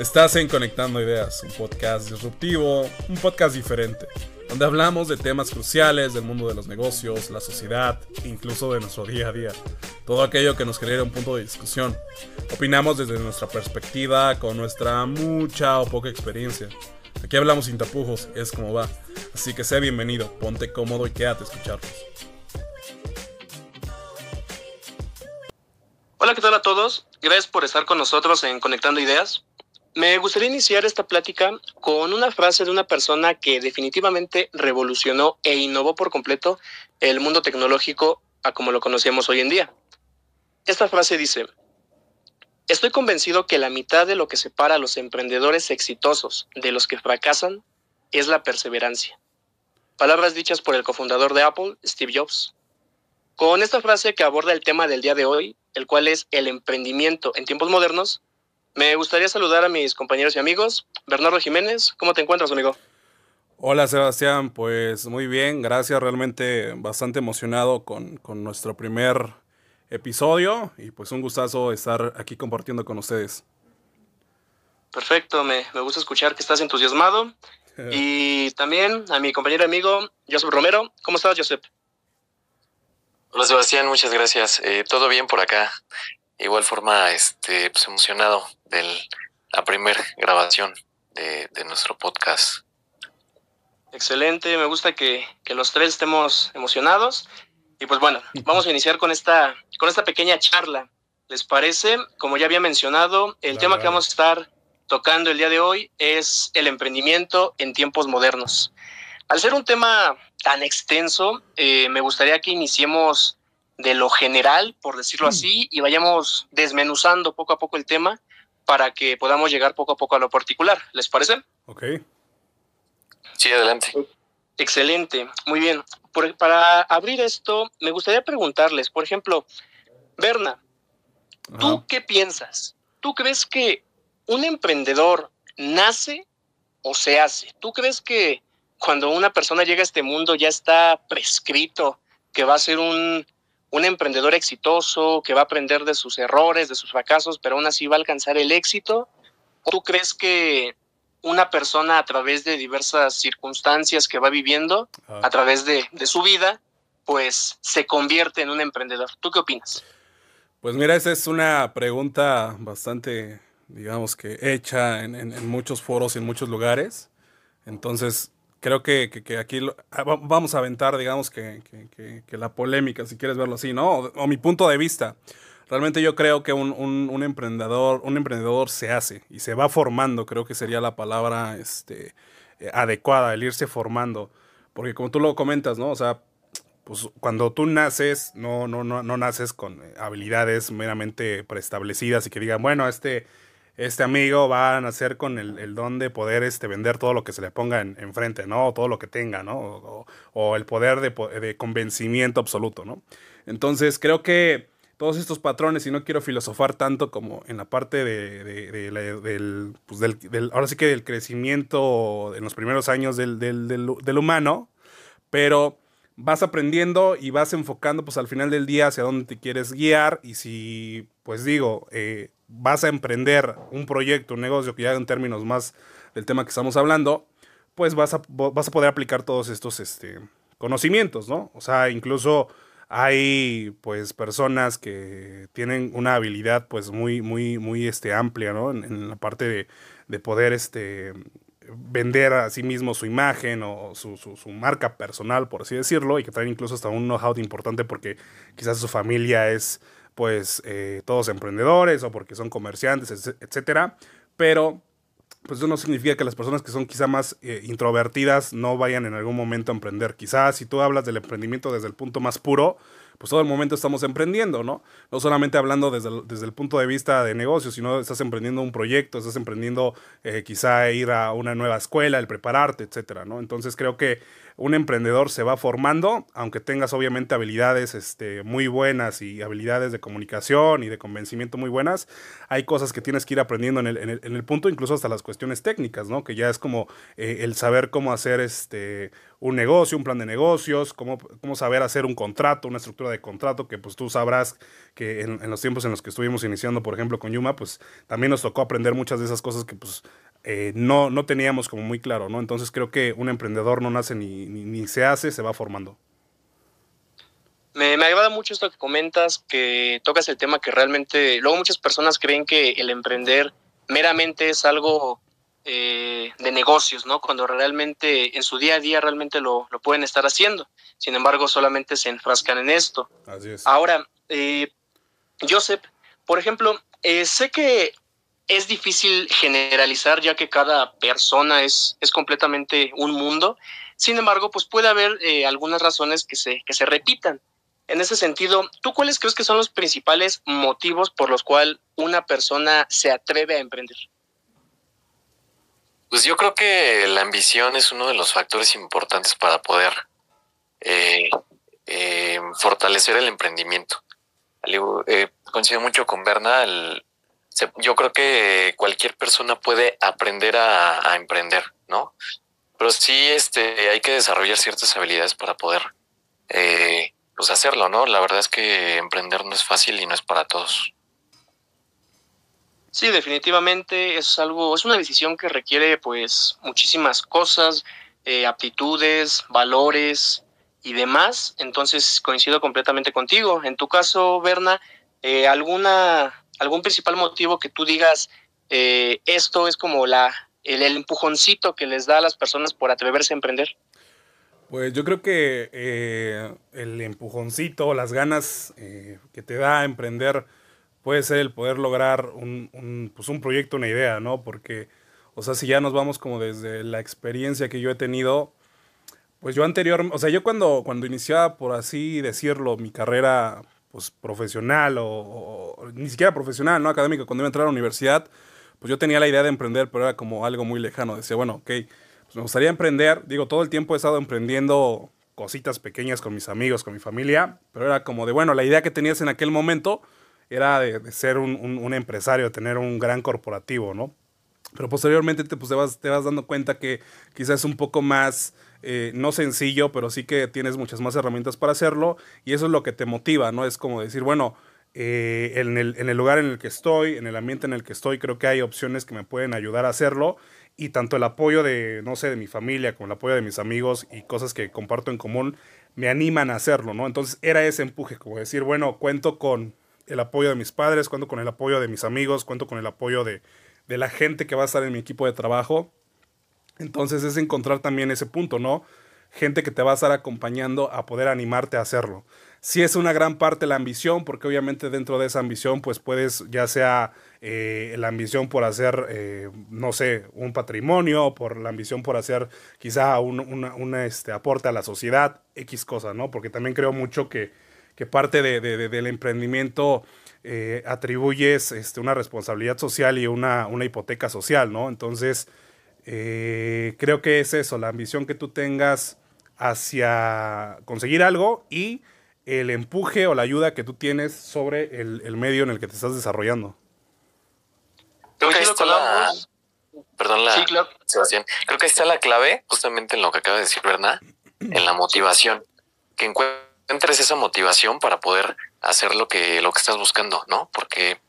Estás en Conectando Ideas, un podcast disruptivo, un podcast diferente, donde hablamos de temas cruciales del mundo de los negocios, la sociedad, incluso de nuestro día a día. Todo aquello que nos genera un punto de discusión. Opinamos desde nuestra perspectiva, con nuestra mucha o poca experiencia. Aquí hablamos sin tapujos, es como va. Así que sea bienvenido, ponte cómodo y quédate a escucharnos. Hola, ¿qué tal a todos? Gracias por estar con nosotros en Conectando Ideas. Me gustaría iniciar esta plática con una frase de una persona que definitivamente revolucionó e innovó por completo el mundo tecnológico a como lo conocemos hoy en día. Esta frase dice, estoy convencido que la mitad de lo que separa a los emprendedores exitosos de los que fracasan es la perseverancia. Palabras dichas por el cofundador de Apple, Steve Jobs. Con esta frase que aborda el tema del día de hoy, el cual es el emprendimiento en tiempos modernos, me gustaría saludar a mis compañeros y amigos. Bernardo Jiménez, ¿cómo te encuentras, amigo? Hola Sebastián, pues muy bien, gracias, realmente bastante emocionado con, con, nuestro primer episodio y pues un gustazo estar aquí compartiendo con ustedes. Perfecto, me, me gusta escuchar que estás entusiasmado. y también a mi compañero y amigo Josep Romero, ¿cómo estás Josep? Hola Sebastián, muchas gracias. Eh, Todo bien por acá. Igual forma, este, pues emocionado de la primera grabación de, de, nuestro podcast. Excelente, me gusta que, que, los tres estemos emocionados. Y pues bueno, vamos a iniciar con esta, con esta pequeña charla. ¿Les parece? Como ya había mencionado, el tema que vamos a estar tocando el día de hoy es el emprendimiento en tiempos modernos. Al ser un tema tan extenso, eh, me gustaría que iniciemos de lo general, por decirlo así, y vayamos desmenuzando poco a poco el tema para que podamos llegar poco a poco a lo particular. ¿Les parece? Ok. Sí, adelante. Excelente, muy bien. Por, para abrir esto, me gustaría preguntarles, por ejemplo, Berna, ¿tú Ajá. qué piensas? ¿Tú crees que un emprendedor nace o se hace? ¿Tú crees que cuando una persona llega a este mundo ya está prescrito que va a ser un un emprendedor exitoso que va a aprender de sus errores, de sus fracasos, pero aún así va a alcanzar el éxito? ¿O tú crees que una persona a través de diversas circunstancias que va viviendo, ah. a través de, de, su vida, pues se convierte en un emprendedor? ¿Tú qué opinas? Pues mira, esa es una pregunta bastante, digamos que hecha en, en, en muchos foros y en muchos lugares. Entonces, creo que, que, aquí lo, ah, vamos a aventar, digamos, que, que, la polémica, si quieres verlo así, ¿no? O, mi punto de vista. Realmente yo creo que un, un, un, emprendedor, un emprendedor se hace y se va formando, creo que sería la palabra este, eh, adecuada, el irse formando. Porque como tú lo comentas, ¿no? O sea, pues cuando tú naces, no, no, no, no naces con habilidades meramente preestablecidas y que digan, bueno, este este amigo va a nacer con el, el, don de poder este, vender todo lo que se le ponga en, enfrente, ¿no? O todo lo que tenga, ¿no? O, el poder de, de, convencimiento absoluto, ¿no? Entonces, creo que todos estos patrones, y no quiero filosofar tanto como en la parte de, de, de del, pues del, del, ahora sí que del crecimiento en los primeros años del, del humano, pero vas aprendiendo y vas enfocando pues al final del día hacia dónde te quieres guiar y si pues digo eh, vas a emprender un proyecto, un negocio que ya en términos más del tema que estamos hablando, pues vas a, vas a poder aplicar todos estos este, conocimientos, ¿no? O sea, incluso hay pues personas que tienen una habilidad pues muy, muy, muy este, amplia, ¿no? En, en la parte de, de poder este, vender a sí mismo su imagen o su, su, marca personal, por así decirlo, y que traen incluso hasta un know-how importante porque quizás su familia es pues eh, todos emprendedores o porque son comerciantes, etcétera, pero pues eso no significa que las personas que son quizá más eh, introvertidas no vayan en algún momento a emprender. Quizás si tú hablas del emprendimiento desde el punto más puro, pues todo el momento estamos emprendiendo, ¿no? No solamente hablando desde el, desde el punto de vista de negocio, sino estás emprendiendo un proyecto, estás emprendiendo eh, quizá ir a una nueva escuela, el prepararte, etcétera, ¿no? Entonces creo que un emprendedor se va formando, aunque tengas obviamente habilidades este, muy buenas y habilidades de comunicación y de convencimiento muy buenas, hay cosas que tienes que ir aprendiendo en el, en el, en punto, incluso hasta las cuestiones técnicas, ¿no? Que ya es como eh, el saber cómo hacer este, un negocio, un plan de negocios, cómo, cómo saber hacer un contrato, una estructura de contrato, que pues tú sabrás que en, los tiempos en los que estuvimos iniciando, por ejemplo, con Yuma, pues también nos tocó aprender muchas de esas cosas que pues eh, no, no teníamos como muy claro, ¿no? Entonces creo que un emprendedor no nace ni, ni, se hace, se va formando. Me, me, agrada mucho esto que comentas, que tocas el tema que realmente, luego muchas personas creen que el emprender meramente es algo eh, de negocios, ¿no? Cuando realmente en su día a día realmente lo, lo, pueden estar haciendo. Sin embargo, solamente se enfrascan en esto. Así es. Ahora, eh, Joseph, por ejemplo, eh, sé que es difícil generalizar ya que cada persona es, es completamente un mundo. Sin embargo, pues puede haber eh, algunas razones que se, que se repitan. En ese sentido, ¿tú cuáles crees que son los principales motivos por los cuales una persona se atreve a emprender? Pues yo creo que la ambición es uno de los factores importantes para poder eh, eh, fortalecer el emprendimiento. Eh, coincido mucho con Berna. Yo creo que cualquier persona puede aprender a, emprender, ¿no? Pero sí este, hay que desarrollar ciertas habilidades para poder eh, pues hacerlo, ¿no? La verdad es que emprender no es fácil y no es para todos. Sí, definitivamente es algo, es una decisión que requiere pues muchísimas cosas, eh, aptitudes, valores y demás. Entonces coincido completamente contigo. En tu caso, Berna, eh, alguna algún principal motivo que tú digas eh, esto es como la el, empujoncito que les da a las personas por atreverse a emprender. Pues yo creo que el empujoncito, las ganas que te da a emprender puede ser el poder lograr un, un, pues un proyecto, una idea, ¿no? Porque, o sea, si ya nos vamos como desde la experiencia que yo he tenido, pues yo anterior, o sea, yo cuando, cuando iniciaba, por así decirlo, mi carrera pues profesional o, ni siquiera profesional, ¿no? Académica, cuando iba a entrar a la universidad, pues yo tenía la idea de emprender, pero era como algo muy lejano. Decía, bueno, ok, pues me gustaría emprender. Digo, todo el tiempo he estado emprendiendo cositas pequeñas con mis amigos, con mi familia, pero era como de, bueno, la idea que tenías en aquel momento, era de, ser un, un, empresario, de tener un gran corporativo, ¿no? Pero posteriormente te, pues, te, vas, te vas dando cuenta que quizás es un poco más, eh, no sencillo, pero sí que tienes muchas más herramientas para hacerlo y eso es lo que te motiva, ¿no? Es como decir, bueno, eh, en, el, en el lugar en el que estoy, en el ambiente en el que estoy, creo que hay opciones que me pueden ayudar a hacerlo y tanto el apoyo de, no sé, de mi familia como el apoyo de mis amigos y cosas que comparto en común me animan a hacerlo, ¿no? Entonces era ese empuje, como decir, bueno, cuento con el apoyo de mis padres, cuento con el apoyo de mis amigos, cuento con el apoyo de, la gente que va a estar en mi equipo de trabajo. Entonces es encontrar también ese punto, ¿no? Gente que te va a estar acompañando a poder animarte a hacerlo. Sí es una gran parte la ambición, porque obviamente dentro de esa ambición, pues puedes, ya sea eh, la ambición por hacer, eh, no sé, un patrimonio, por la ambición por hacer quizá un este, aporte a la sociedad, X cosa, ¿no? Porque también creo mucho que que parte de, del emprendimiento eh, atribuyes este, una responsabilidad social y una, una hipoteca social, ¿no? Entonces, eh, creo que es eso, la ambición que tú tengas hacia conseguir algo y el empuje o la ayuda que tú tienes sobre el, medio en el que te estás desarrollando. Creo que está la... Perdón la... Sebastián. Creo que está la clave justamente en lo que acaba de decir Berna, en la motivación. Que encuentres encuentres esa motivación para poder hacer lo que, lo que estás buscando, ¿no? Porque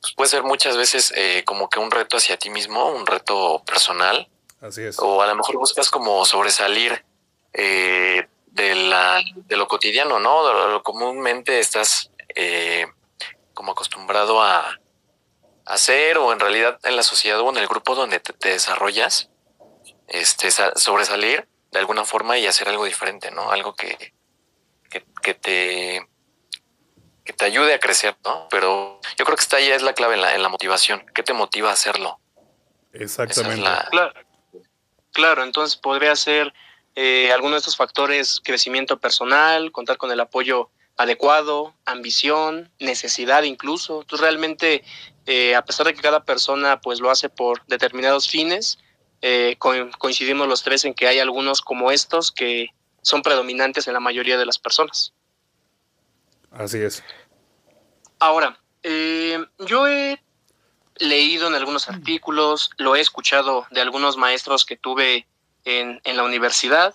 pues, puede ser muchas veces eh, como que un reto hacia ti mismo, un reto personal. Así es. O a lo mejor buscas como sobresalir eh, de, la, de lo cotidiano, ¿no? De lo, comúnmente estás eh, como acostumbrado a hacer o en realidad en la sociedad o en el grupo donde te, te desarrollas, este, sobresalir de alguna forma y hacer algo diferente, ¿no? Algo que, que, te que te ayude a crecer, ¿no? Pero yo creo que está ahí es la clave en la, en la motivación. ¿Qué te motiva a hacerlo? Exactamente. claro. entonces podría ser eh, alguno de estos factores, crecimiento personal, contar con el apoyo adecuado, ambición, necesidad incluso. Entonces realmente, eh, a pesar de que cada persona pues lo hace por determinados fines, eh, coincidimos los tres en que hay algunos como estos que son predominantes en la mayoría de las personas. Así es. Ahora, eh, yo he leído en algunos artículos, lo he escuchado de algunos maestros que tuve en, la universidad,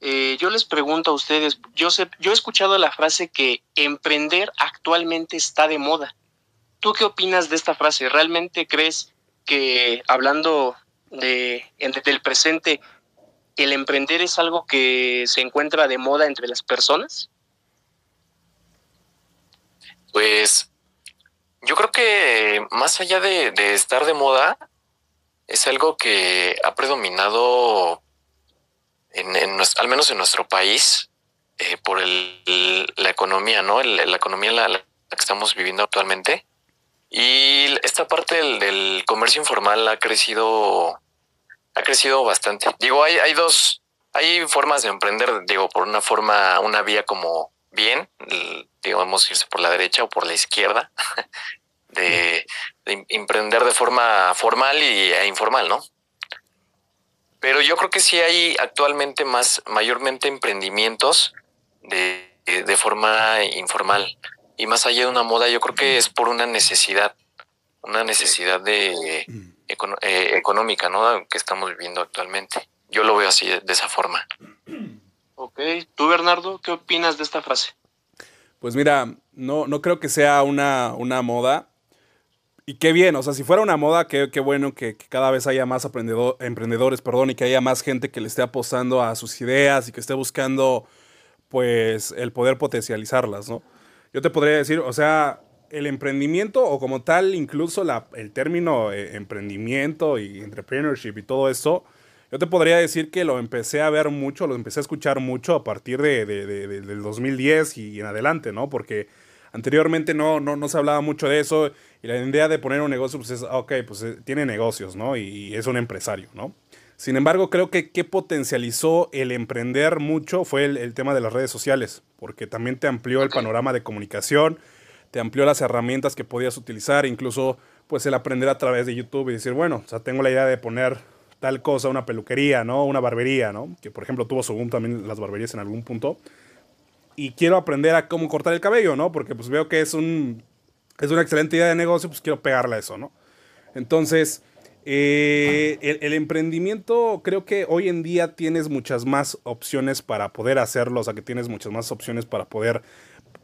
eh, yo les pregunto a ustedes, yo, sé, yo he escuchado la frase que emprender actualmente está de moda. ¿Tú qué opinas de esta frase? ¿Realmente crees que hablando de, del presente, el emprender es algo que se encuentra de moda entre las personas? Pues yo creo que más allá de, estar de moda, es algo que ha predominado en, al menos en nuestro país, eh, por el, la economía, ¿no? la economía la, la, que estamos viviendo actualmente. Y esta parte del, comercio informal ha crecido, ha crecido bastante. Digo, hay, hay dos, hay formas de emprender, digo, por una forma, una vía como bien, digamos, irse por la derecha o por la izquierda, de, de emprender de forma formal y, e informal, ¿no? Pero yo creo que sí hay actualmente más, mayormente emprendimientos de, de forma informal. Y más allá de una moda, yo creo que es por una necesidad, una necesidad de eh, económica, ¿no? Que estamos viviendo actualmente. Yo lo veo así, de, de esa forma. Ok, tú Bernardo, ¿qué opinas de esta frase? Pues mira, no, no creo que sea una, una moda. Y qué bien, o sea, si fuera una moda, qué, qué bueno que, que, cada vez haya más emprendedores, perdón, y que haya más gente que le esté apostando a sus ideas y que esté buscando, pues, el poder potencializarlas, ¿no? Yo te podría decir, o sea, el emprendimiento o como tal, incluso la, el término eh, emprendimiento y entrepreneurship y todo eso, yo te podría decir que lo empecé a ver mucho, lo empecé a escuchar mucho a partir de, de, de, del 2010 y en adelante, ¿no? Porque anteriormente no, no, no se hablaba mucho de eso y la idea de poner un negocio, pues es, ok, pues eh, tiene negocios, ¿no? Y, es un empresario, ¿no? Sin embargo, creo que que potencializó el emprender mucho fue el, el, tema de las redes sociales, porque también te amplió el panorama de comunicación, te amplió las herramientas que podías utilizar, incluso pues el aprender a través de YouTube y decir, bueno, o sea, tengo la idea de poner tal cosa, una peluquería, ¿no? Una barbería, ¿no? Que por ejemplo tuvo su también las barberías en algún punto. Y quiero aprender a cómo cortar el cabello, ¿no? Porque pues veo que es un es una excelente idea de negocio, pues quiero pegarle a eso, ¿no? Entonces, eh, el, el, emprendimiento creo que hoy en día tienes muchas más opciones para poder hacerlo, o sea que tienes muchas más opciones para poder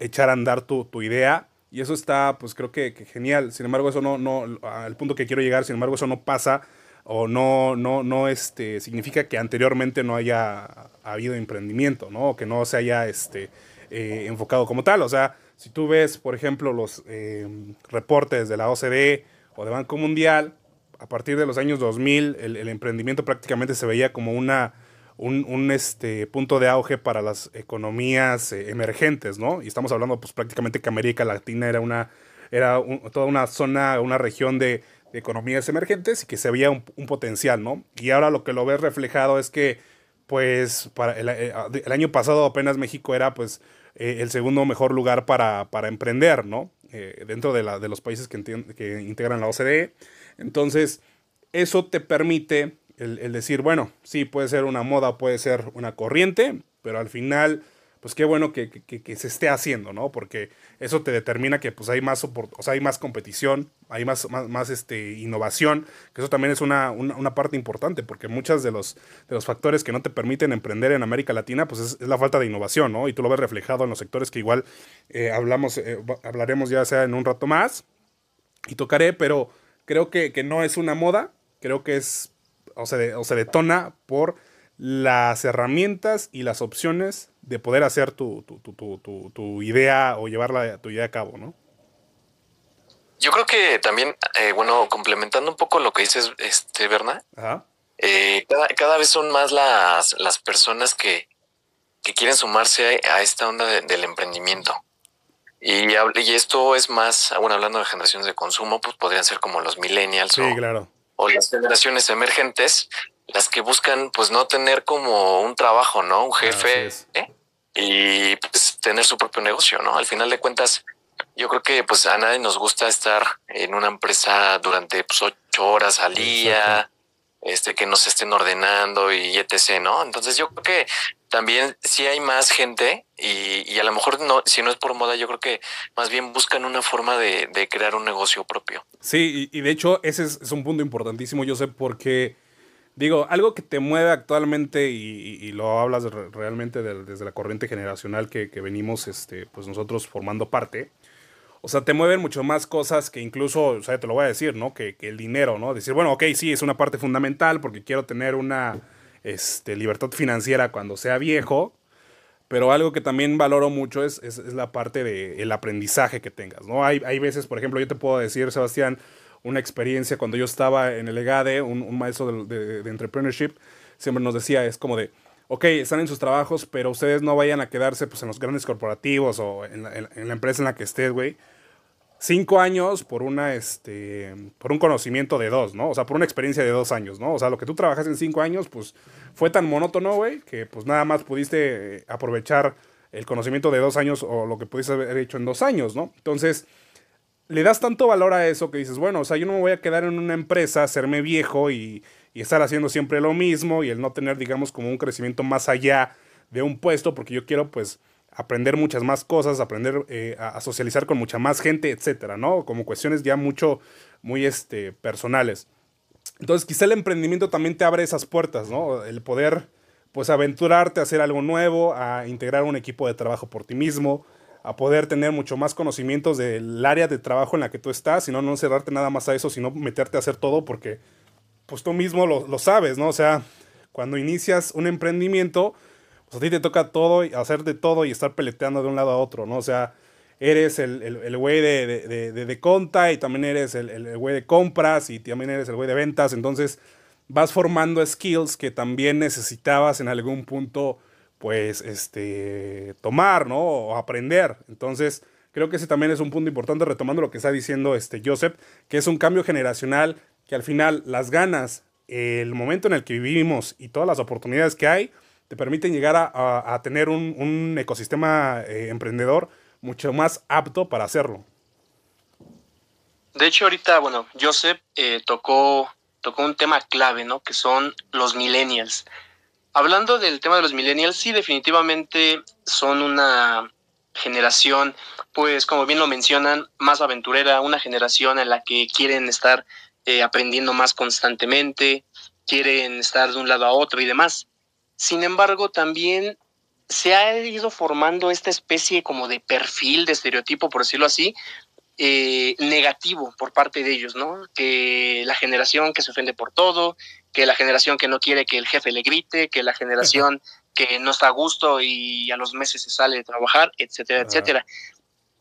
echar a andar tu, tu idea. Y eso está, pues creo que, genial. Sin embargo, eso no, no, al punto que quiero llegar, sin embargo, eso no pasa o no, no, no este, significa que anteriormente no haya habido emprendimiento, ¿no? O que no se haya este, eh, enfocado como tal. O sea, si tú ves, por ejemplo, los eh, reportes de la OCDE o de Banco Mundial, a partir de los años 2000, el, el emprendimiento prácticamente se veía como una, un, un, este, punto de auge para las economías eh, emergentes, ¿no? Y estamos hablando, pues prácticamente que América Latina era una, era toda una zona, una región de, economías emergentes y que se veía un, potencial, ¿no? Y ahora lo que lo ves reflejado es que, pues, para el, eh, año pasado apenas México era, pues, eh, el segundo mejor lugar para, para emprender, ¿no? Dentro de, la, de, los países que, que, integran la OCDE. Entonces, eso te permite el, el, decir, bueno, sí, puede ser una moda, puede ser una corriente, pero al final pues qué bueno que, que, que, se esté haciendo, ¿no? Porque eso te determina que pues hay más, o sea, hay más competición, hay más, más, más este, innovación, que eso también es una, una, una, parte importante, porque muchos de los, de los factores que no te permiten emprender en América Latina, pues es, la falta de innovación, ¿no? Y tú lo ves reflejado en los sectores que igual eh, hablamos, eh, hablaremos ya sea en un rato más y tocaré, pero creo que, que no es una moda, creo que es, o se, o se detona por las herramientas y las opciones de poder hacer tu, tu, tu, tu, tu idea o llevarla tu idea a cabo, ¿no? Yo creo que también, eh, bueno, complementando un poco lo que dices, este, Berna, eh, cada, cada, vez son más las, las personas que, que quieren sumarse a, a esta onda de, del emprendimiento. Y, y, esto es más, bueno, hablando de generaciones de consumo, pues podrían ser como los millennials sí, o, claro. O las generaciones emergentes, las que buscan pues no tener como un trabajo, ¿no? Un jefe ¿eh? y pues tener su propio negocio, ¿no? Al final de cuentas, yo creo que pues a nadie nos gusta estar en una empresa durante pues, ocho horas al día, Exacto. este que nos estén ordenando y etc, ¿no? Entonces yo creo que también si hay más gente y, y, a lo mejor no, si no es por moda, yo creo que más bien buscan una forma de, crear un negocio propio. Sí, y, de hecho ese es, es, un punto importantísimo, yo sé, porque Digo, algo que te mueve actualmente y, lo hablas realmente desde la corriente generacional que, venimos este, pues nosotros formando parte. O sea, te mueven mucho más cosas que incluso, o sea, te lo voy a decir, ¿no? Que, el dinero, ¿no? Decir, bueno, ok, sí, es una parte fundamental porque quiero tener una este, libertad financiera cuando sea viejo, pero algo que también valoro mucho es, es, la parte del aprendizaje que tengas, ¿no? Hay, hay veces, por ejemplo, yo te puedo decir, Sebastián, una experiencia cuando yo estaba en el EGADE, un, maestro de, de, entrepreneurship, siempre nos decía, es como de, ok, están en sus trabajos, pero ustedes no vayan a quedarse pues, en los grandes corporativos o en la, en, la empresa en la que estés, güey. Cinco años por una, este, por un conocimiento de dos, ¿no? O sea, por una experiencia de dos años, ¿no? O sea, lo que tú trabajas en cinco años, pues fue tan monótono, güey, que pues nada más pudiste eh, aprovechar el conocimiento de dos años o lo que pudiste haber hecho en dos años, ¿no? Entonces, le das tanto valor a eso que dices, bueno, o sea, yo no me voy a quedar en una empresa, hacerme viejo y, estar haciendo siempre lo mismo y el no tener, digamos, como un crecimiento más allá de un puesto, porque yo quiero, pues, aprender muchas más cosas, aprender eh, a, socializar con mucha más gente, etcétera, ¿no? Como cuestiones ya mucho, muy, este, personales. Entonces, quizá el emprendimiento también te abre esas puertas, ¿no? El poder, pues, aventurarte a hacer algo nuevo, a integrar un equipo de trabajo por ti mismo, a poder tener mucho más conocimientos del área de trabajo en la que tú estás, sino no cerrarte nada más a eso, sino meterte a hacer todo porque pues tú mismo lo, sabes, ¿no? O sea, cuando inicias un emprendimiento, a ti te toca todo, hacer de todo y estar peleteando de un lado a otro, ¿no? O sea, eres el güey de, de, de, de, conta y también eres el güey de compras y también eres el güey de ventas, entonces vas formando skills que también necesitabas en algún punto pues, este, tomar, ¿no? O aprender. Entonces, creo que ese también es un punto importante, retomando lo que está diciendo este Joseph, que es un cambio generacional, que al final las ganas, el momento en el que vivimos y todas las oportunidades que hay, te permiten llegar a, tener un, ecosistema eh, emprendedor mucho más apto para hacerlo. De hecho, ahorita, bueno, Joseph eh, tocó, tocó un tema clave, ¿no? Que son los millennials. Hablando del tema de los millennials, sí, definitivamente son una generación, pues como bien lo mencionan, más aventurera, una generación en la que quieren estar eh, aprendiendo más constantemente, quieren estar de un lado a otro y demás. Sin embargo, también se ha ido formando esta especie como de perfil, de estereotipo, por decirlo así, eh, negativo por parte de ellos, ¿no? Que la generación que se ofende por todo, que la generación que no quiere que el jefe le grite, que la generación que no está a gusto y a los meses se sale de trabajar, etcétera, etcétera.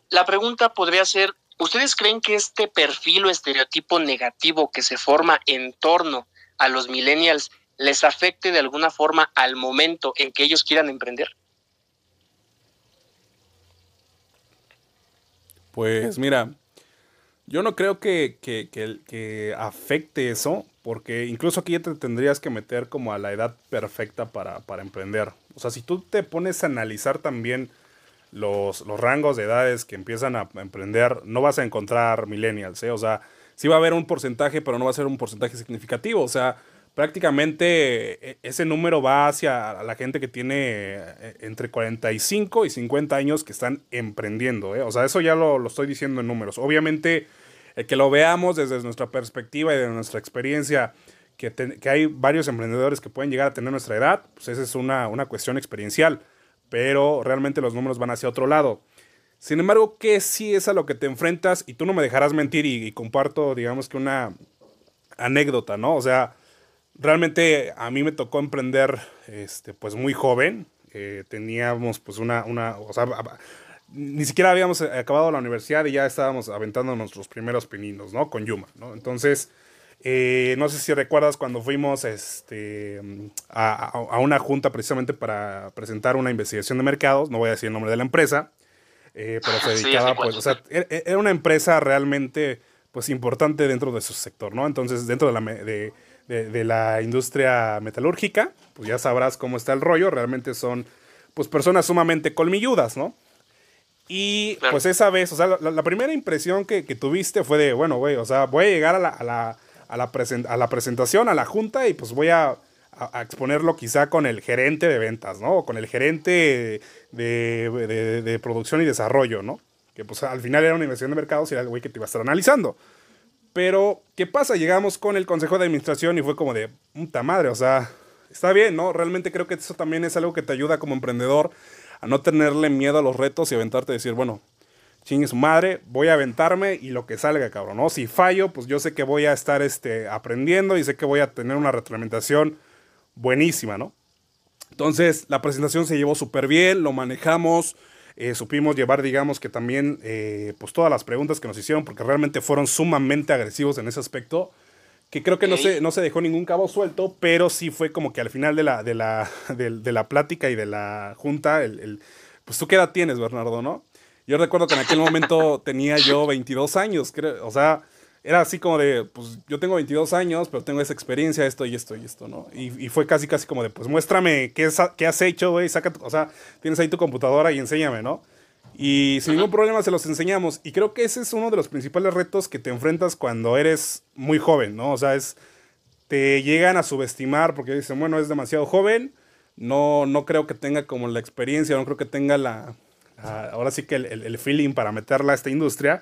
La pregunta podría ser, ¿ustedes creen que este perfil o estereotipo negativo que se forma en torno a los millennials les afecte de alguna forma al momento en que ellos quieran emprender? Pues mira, yo no creo que, que, que, afecte eso, porque incluso aquí ya te tendrías que meter como a la edad perfecta para, para emprender. O sea, si tú te pones a analizar también los, los, rangos de edades que empiezan a emprender, no vas a encontrar millennials, ¿eh? O sea, sí va a haber un porcentaje, pero no va a ser un porcentaje significativo. O sea, prácticamente e, ese número va hacia la gente que tiene eh, entre 45 y 50 años que están emprendiendo. ¿eh? O sea, eso ya lo, estoy diciendo en números. Obviamente, que lo veamos desde nuestra perspectiva y de nuestra experiencia, que, que, hay varios emprendedores que pueden llegar a tener nuestra edad, pues esa es una, una cuestión experiencial. Pero realmente los números van hacia otro lado. Sin embargo, ¿qué sí es a lo que te enfrentas? Y tú no me dejarás mentir y comparto, digamos que una anécdota, ¿no? O sea, realmente a mí me tocó emprender este, pues muy joven. Eh, teníamos pues una, una, o sea, ni siquiera habíamos acabado la universidad y ya estábamos aventando nuestros primeros pininos, ¿no? Con Yuma, ¿no? Entonces, eh, no sé si recuerdas cuando fuimos este, a, a, una junta precisamente para presentar una investigación de mercados, no voy a decir el nombre de la empresa, eh, pero se dedicaba, pues, o sea, era una empresa realmente, pues, importante dentro de su sector, ¿no? Entonces, dentro de la, de, de, la industria metalúrgica, pues ya sabrás cómo está el rollo, realmente son pues personas sumamente colmilludas, ¿no? Y pues esa vez, o sea, la, primera impresión que, tuviste fue de, bueno, güey, o sea, voy a llegar a la, a la, a la, a la presentación, a la junta y pues voy a, exponerlo quizá con el gerente de ventas, ¿no? O con el gerente de, de, producción y desarrollo, ¿no? Que pues al final era una inversión de mercados y era el güey que te iba a estar analizando. Pero, ¿qué pasa? Llegamos con el consejo de administración y fue como de, puta madre, o sea, está bien, ¿no? Realmente creo que eso también es algo que te ayuda como emprendedor a no tenerle miedo a los retos y aventarte a decir, bueno, chingue su madre, voy a aventarme y lo que salga, cabrón, ¿no? Si fallo, pues yo sé que voy a estar este, aprendiendo y sé que voy a tener una retroalimentación buenísima, ¿no? Entonces, la presentación se llevó súper bien, lo manejamos, eh, supimos llevar, digamos que también, eh, pues todas las preguntas que nos hicieron, porque realmente fueron sumamente agresivos en ese aspecto, que creo que no, se, no se dejó ningún cabo suelto, pero sí fue como que al final de la, de la, de, la plática y de la junta, el, pues tú qué edad tienes, Bernardo, ¿no? Yo recuerdo que en aquel momento tenía yo 22 años, creo, o sea, era así como de, pues yo tengo 22 años, pero tengo esa experiencia, esto y esto y esto, ¿no? Y, fue casi, casi como de, pues muéstrame qué, qué has hecho, güey, saca, o sea, tienes ahí tu computadora y enséñame, ¿no? Y sin ningún problema se los enseñamos. Y creo que ese es uno de los principales retos que te enfrentas cuando eres muy joven, ¿no? O sea, es, te llegan a subestimar porque dicen, bueno, es demasiado joven, no, no creo que tenga como la experiencia, no creo que tenga la, ahora sí que el, el feeling para meterla a esta industria.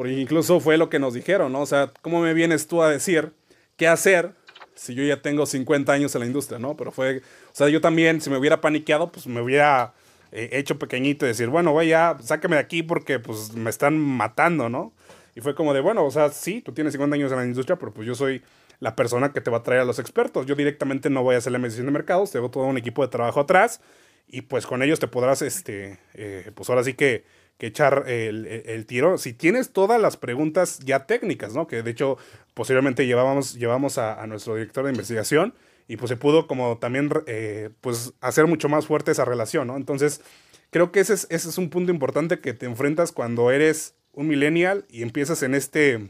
Porque incluso fue lo que nos dijeron, ¿no? O sea, ¿cómo me vienes tú a decir qué hacer si yo ya tengo 50 años en la industria, ¿no? Pero fue, o sea, yo también, si me hubiera paniqueado, pues me hubiera eh, hecho pequeñito y decir, bueno, güey, ya, sáqueme de aquí porque pues me están matando, ¿no? Y fue como de, bueno, o sea, sí, tú tienes 50 años en la industria, pero pues yo soy la persona que te va a traer a los expertos. Yo directamente no voy a hacer la medición de mercados, tengo todo un equipo de trabajo atrás y pues con ellos te podrás, este, eh, pues ahora sí que que echar el, tiro. Si tienes todas las preguntas ya técnicas, ¿no? Que de hecho llevábamos, llevamos a, nuestro director de investigación y pues se pudo como también eh, pues hacer mucho más fuerte esa relación, ¿no? Entonces creo que ese es, ese es un punto importante que te enfrentas cuando eres un millennial y empiezas en este,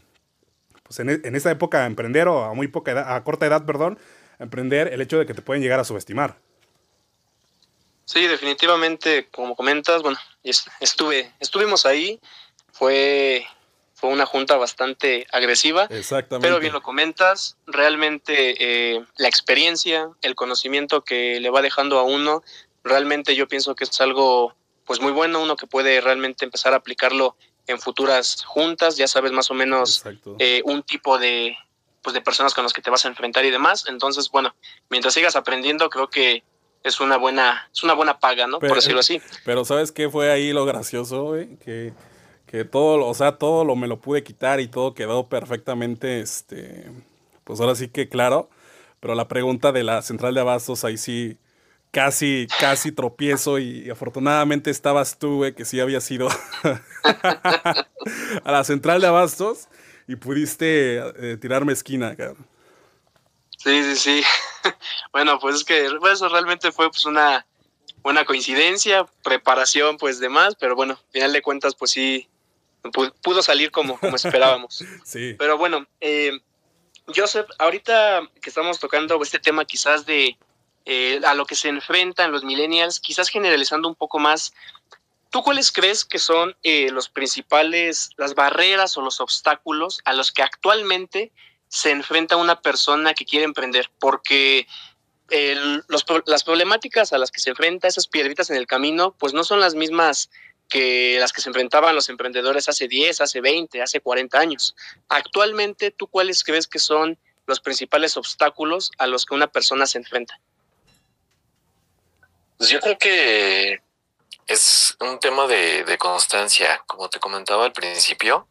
pues en, en esta época a emprender o a muy poca edad, a corta edad, perdón, a emprender el hecho de que te pueden llegar a subestimar. Sí, definitivamente, como comentas, bueno, estuve, estuvimos ahí, fue, fue una junta bastante agresiva, Exactamente. pero bien lo comentas, realmente eh, la experiencia, el conocimiento que le va dejando a uno, realmente yo pienso que es algo pues muy bueno, uno que puede realmente empezar a aplicarlo en futuras juntas, ya sabes más o menos eh, un tipo de, pues de personas con las que te vas a enfrentar y demás, entonces bueno, mientras sigas aprendiendo creo que es una buena, es una buena paga, ¿no? Por decirlo así. Pero ¿sabes qué fue ahí lo gracioso, güey? Que, que todo, o sea, todo lo me lo pude quitar y todo quedó perfectamente, este, pues ahora sí que claro. Pero la pregunta de la central de abastos, ahí sí, casi, casi tropiezo y, afortunadamente estabas tú, güey, que sí había sido a la central de abastos y pudiste eh, tirarme esquina, cabrón. Sí, sí, sí. bueno, pues es que eso realmente fue pues una buena coincidencia, preparación pues demás, pero bueno, al final de cuentas pues sí pudo salir como, como esperábamos. sí. Pero bueno, eh, Joseph, ahorita que estamos tocando este tema quizás de eh, a lo que se enfrentan los millennials, quizás generalizando un poco más, ¿tú cuáles crees que son eh, los principales, las barreras o los obstáculos a los que actualmente se enfrenta una persona que quiere emprender, porque las problemáticas a las que se enfrenta esas piedritas en el camino, pues no son las mismas que las que se enfrentaban los emprendedores hace 10, hace 20, hace 40 años. Actualmente, ¿tú cuáles crees que son los principales obstáculos a los que una persona se enfrenta? Pues yo creo que es un tema de, constancia. Como te comentaba al principio,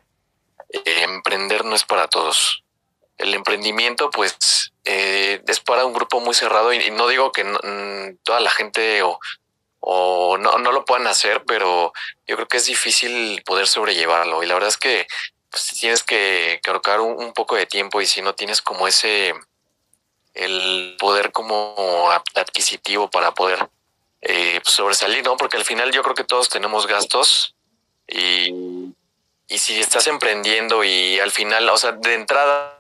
eh, emprender no es para todos el emprendimiento pues eh, es para un grupo muy cerrado y, no digo que toda la gente o, o no, no, lo puedan hacer, pero yo creo que es difícil poder sobrellevarlo y la verdad es que pues, tienes que, que ahorcar un, poco de tiempo y si no tienes como ese el poder como adquisitivo para poder eh, pues, sobresalir, ¿no? Porque al final yo creo que todos tenemos gastos y, y si estás emprendiendo y al final, o sea, de entrada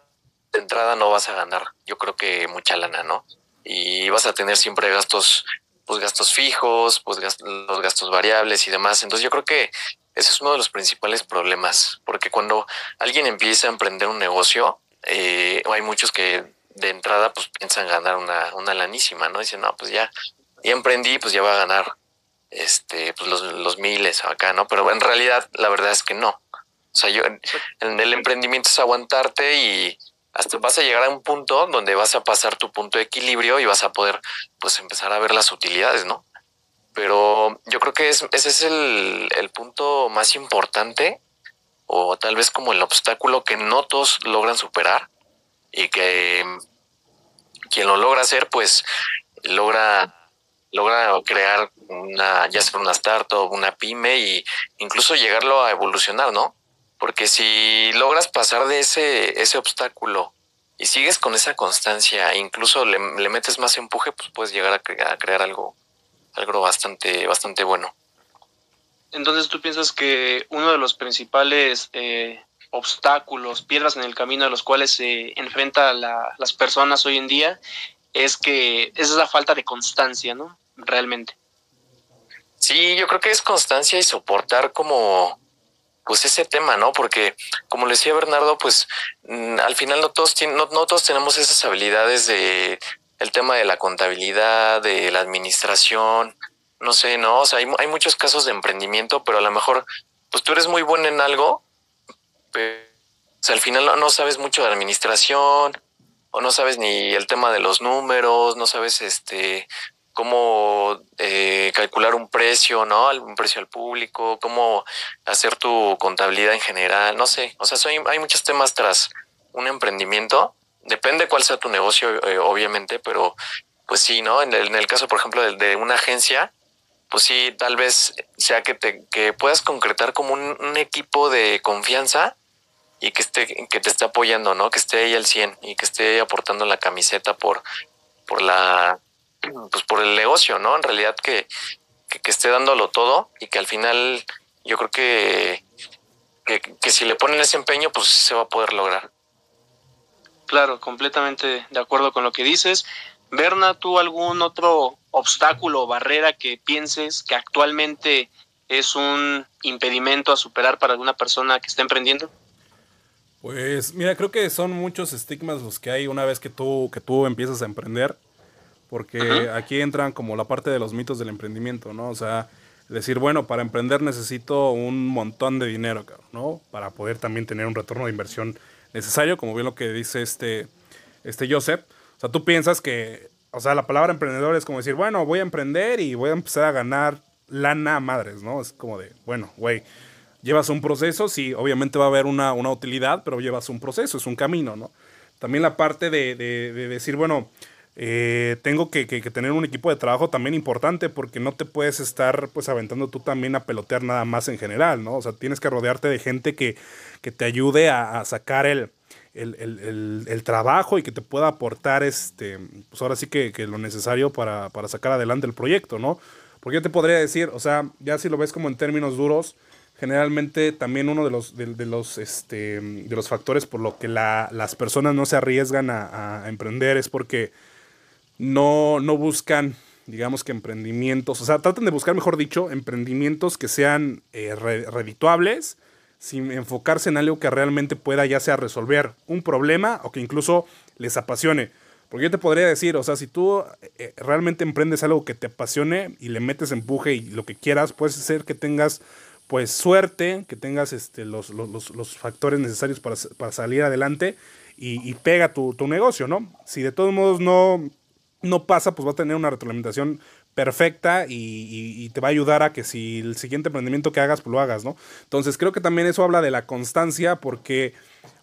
de entrada no vas a ganar, yo creo que mucha lana, ¿no? Y vas a tener siempre gastos, pues gastos fijos, pues los gastos variables y demás. Entonces yo creo que ese es uno de los principales problemas, porque cuando alguien empieza a emprender un negocio, eh, hay muchos que de entrada pues piensan ganar una, una lanísima, ¿no? Dicen, no, pues ya, ya emprendí, pues ya va a ganar este, pues los, los miles acá, ¿no? Pero en realidad la verdad es que no. O sea, yo, en el emprendimiento es aguantarte y hasta vas a llegar a un punto donde vas a pasar tu punto de equilibrio y vas a poder pues empezar a ver las utilidades, ¿no? Pero yo creo que es, ese es el, el punto más importante o tal vez como el obstáculo que no todos logran superar y que quien lo logra hacer pues logra logra crear una ya sea una startup, una pyme y incluso llegarlo a evolucionar, ¿no? Porque si logras pasar de ese, ese obstáculo y sigues con esa constancia, e incluso le, metes más empuje, pues puedes llegar a, crear algo, algo bastante, bastante bueno. Entonces tú piensas que uno de los principales eh, obstáculos, piedras en el camino a los cuales se enfrentan las personas hoy en día es que es la falta de constancia, ¿no? Realmente. Sí, yo creo que es constancia y soportar como pues ese tema, ¿no? Porque como le decía Bernardo, pues mm, al final no todos, no, no todos tenemos esas habilidades de el tema de la contabilidad, de la administración, no sé, ¿no? O sea, hay, hay muchos casos de emprendimiento, pero a lo mejor, pues tú eres muy bueno en algo, pero o sea, al final no, no sabes mucho de administración, o no sabes ni el tema de los números, no sabes este cómo eh, calcular un precio, ¿no? Un precio al público, cómo hacer tu contabilidad en general, no sé. O sea, hay muchos temas tras un emprendimiento. Depende cuál sea tu negocio, eh, obviamente, pero pues sí, ¿no? En el, caso, por ejemplo, de, una agencia, pues sí, tal vez sea que te que puedas concretar como un, un, equipo de confianza y que esté que te esté apoyando, ¿no? Que esté ahí al 100 y que esté aportando la camiseta por por la pues por el negocio, ¿no? En realidad que, que, esté dándolo todo y que al final yo creo que, que, si le ponen ese empeño, pues se va a poder lograr. Claro, completamente de acuerdo con lo que dices. Berna, ¿tú algún otro obstáculo o barrera que pienses que actualmente es un impedimento a superar para alguna persona que está emprendiendo? Pues mira, creo que son muchos estigmas los que hay una vez que tú, que tú empiezas a emprender porque aquí entran como la parte de los mitos del emprendimiento, ¿no? O sea, decir, bueno, para emprender necesito un montón de dinero, ¿no? Para poder también tener un retorno de inversión necesario, como bien lo que dice este, este Joseph. O sea, tú piensas que, o sea, la palabra emprendedor es como decir, bueno, voy a emprender y voy a empezar a ganar lana a madres, ¿no? Es como de, bueno, güey, llevas un proceso, sí, obviamente va a haber una, una, utilidad, pero llevas un proceso, es un camino, ¿no? También la parte de, de, de decir, bueno, eh, tengo que, tener un equipo de trabajo también importante porque no te puedes estar pues aventando tú también a pelotear nada más en general, ¿no? O sea, tienes que rodearte de gente que, te ayude a, sacar el, el, trabajo y que te pueda aportar este, pues ahora sí que, lo necesario para, sacar adelante el proyecto, ¿no? Porque yo te podría decir, o sea, ya si lo ves como en términos duros, generalmente también uno de los, de, los, este, de los factores por lo que las personas no se arriesgan a emprender es porque no, no buscan, digamos que emprendimientos, o sea, tratan de buscar, mejor dicho, emprendimientos que sean eh, sin enfocarse en algo que realmente pueda ya sea resolver un problema o que incluso les apasione. Porque yo te podría decir, o sea, si tú eh, realmente emprendes algo que te apasione y le metes empuje y lo que quieras, puede ser que tengas pues suerte, que tengas este, los, los, los factores necesarios para, para salir adelante y, pega tu, tu, negocio, ¿no? Si de todos modos no, no pasa, pues va a tener una retroalimentación perfecta y, te va a ayudar a que si el siguiente emprendimiento que hagas, pues lo hagas, ¿no? Entonces creo que también eso habla de la constancia porque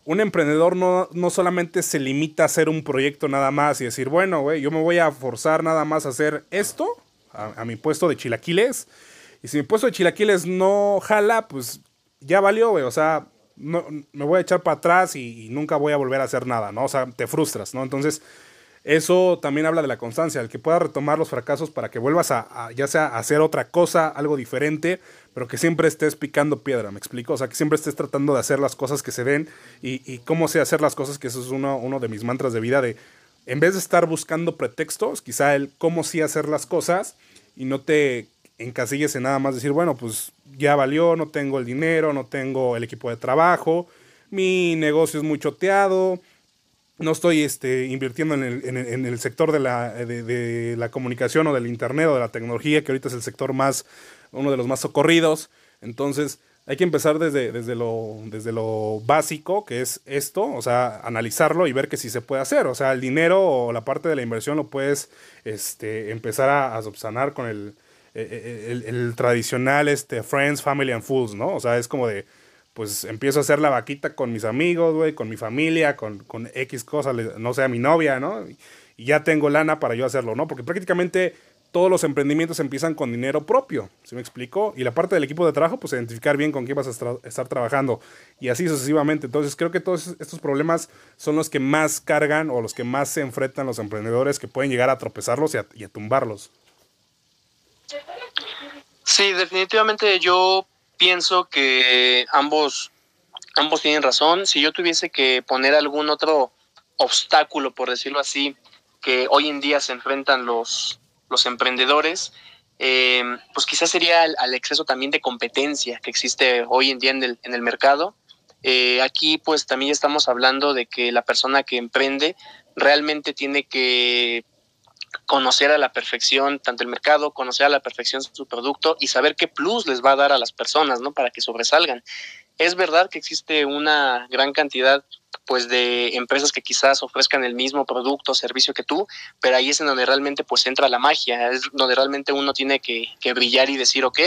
un emprendedor no, no solamente se limita a hacer un proyecto nada más y decir, bueno, güey, yo me voy a forzar nada más a hacer esto, a, mi puesto de chilaquiles, y si mi puesto de chilaquiles no jala, pues ya valió, güey, o sea, no, me voy a echar para atrás y, y nunca voy a volver a hacer nada, ¿no? O sea, te frustras, ¿no? Entonces eso también habla de la constancia, el que pueda retomar los fracasos para que vuelvas a, ya sea a hacer otra cosa, algo diferente, pero que siempre estés picando piedra, ¿me explico? O sea, que siempre estés tratando de hacer las cosas que se ven y, cómo sé hacer las cosas, que eso es uno, uno de mis mantras de vida, de en vez de estar buscando pretextos, quizá el cómo sí hacer las cosas y no te encasilles en nada más decir, bueno, pues ya valió, no tengo el dinero, no tengo el equipo de trabajo, mi negocio es muy choteado, no estoy este, invirtiendo en el, en, el, sector de la, de, la, comunicación o del internet o de la tecnología, que ahorita es el sector más, uno de los más socorridos. Entonces, hay que empezar desde, desde, lo, desde lo básico, que es esto, o sea, analizarlo y ver que sí se puede hacer. O sea, el dinero o la parte de la inversión lo puedes este, empezar a, subsanar con el, e, e, el, el, tradicional este, Friends, Family and Fools, ¿no? O sea, es como de, pues empiezo a hacer la vaquita con mis amigos, güey, con mi familia, con, con X cosas, no sea mi novia, ¿no? Y ya tengo lana para yo hacerlo, ¿no? Porque prácticamente todos los emprendimientos empiezan con dinero propio, ¿sí me explico? Y la parte del equipo de trabajo, pues identificar bien con quién vas a estar trabajando y así sucesivamente. Entonces creo que todos estos problemas son los que más cargan o los que más se enfrentan los emprendedores que pueden llegar a tropezarlos y a, tumbarlos. Sí, definitivamente yo pienso que ambos, ambos tienen razón. Si yo tuviese que poner algún otro obstáculo, por decirlo así, que hoy en día se enfrentan los, los emprendedores, eh, pues quizás sería al, exceso también de competencia que existe hoy en día en el, en el mercado. Eh, aquí pues también estamos hablando de que la persona que emprende realmente tiene que conocer a la perfección tanto el mercado, conocer a la perfección su producto y saber qué plus les va a dar a las personas, ¿no? Para que sobresalgan. Es verdad que existe una gran cantidad pues de empresas que quizás ofrezcan el mismo producto o servicio que tú, pero ahí es en donde realmente pues entra la magia, es donde realmente uno tiene que, brillar y decir, ok,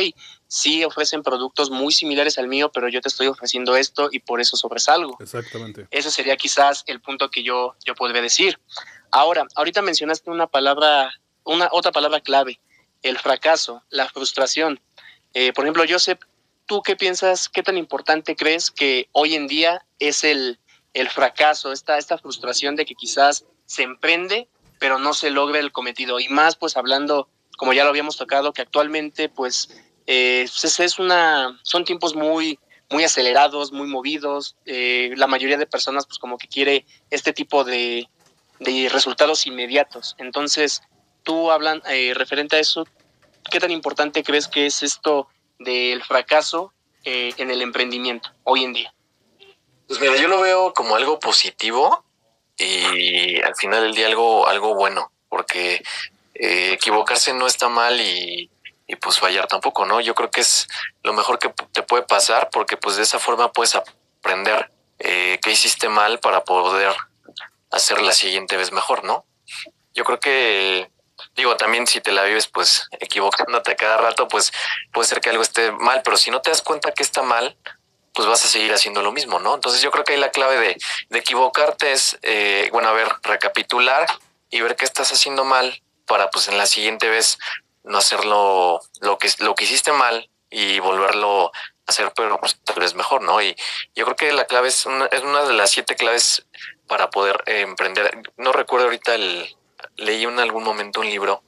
sí ofrecen productos muy similares al mío, pero yo te estoy ofreciendo esto y por eso sobresalgo. Exactamente. Ese sería quizás el punto que yo, yo podría decir. Ahora, ahorita mencionaste una palabra, una otra palabra clave, el fracaso, la frustración. Eh, por ejemplo, Joseph, ¿tú qué piensas, qué tan importante crees que hoy en día es el, el fracaso, esta, esta frustración de que quizás se emprende, pero no se logra el cometido. Y más, pues hablando, como ya lo habíamos tocado, que actualmente, pues, eh, pues es una, son tiempos muy, muy acelerados, muy movidos. Eh, la mayoría de personas, pues, como que quiere este tipo de, de resultados inmediatos. Entonces, tú hablan, eh, referente a eso, ¿qué tan importante crees que es esto del fracaso en el emprendimiento hoy en día? Pues mira, yo lo veo como algo positivo y al final del día algo, algo bueno, porque eh, equivocarse no está mal y, pues fallar tampoco, ¿no? Yo creo que es lo mejor que te puede pasar porque pues de esa forma puedes aprender eh, qué hiciste mal para poder hacer la siguiente vez mejor, ¿no? Yo creo que digo, también si te la vives pues equivocándote cada rato, pues puede ser que algo esté mal, pero si no te das cuenta que está mal, pues vas a seguir haciendo lo mismo, ¿no? Entonces yo creo que ahí la clave de, de equivocarte es, eh, bueno, a ver, recapitular y ver qué estás haciendo mal para pues en la siguiente vez no hacerlo lo que, lo que hiciste mal y volverlo a hacer, pero pues, tal vez mejor, ¿no? Y yo creo que la clave es una, es una de las siete claves para poder eh, emprender. No recuerdo ahorita el, leí en algún momento un libro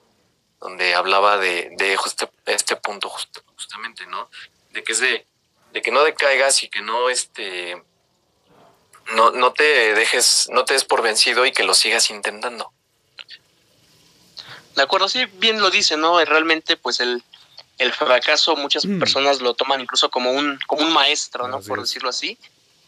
donde hablaba de, de este punto justamente, ¿no? De que es de de que no decaigas y que no este no, no te dejes, no te des por vencido y que lo sigas intentando. De acuerdo, sí, bien lo dice, ¿no? Realmente, pues el, el fracaso muchas mm. personas lo toman incluso como un, como un maestro, ¿no? Por decirlo así.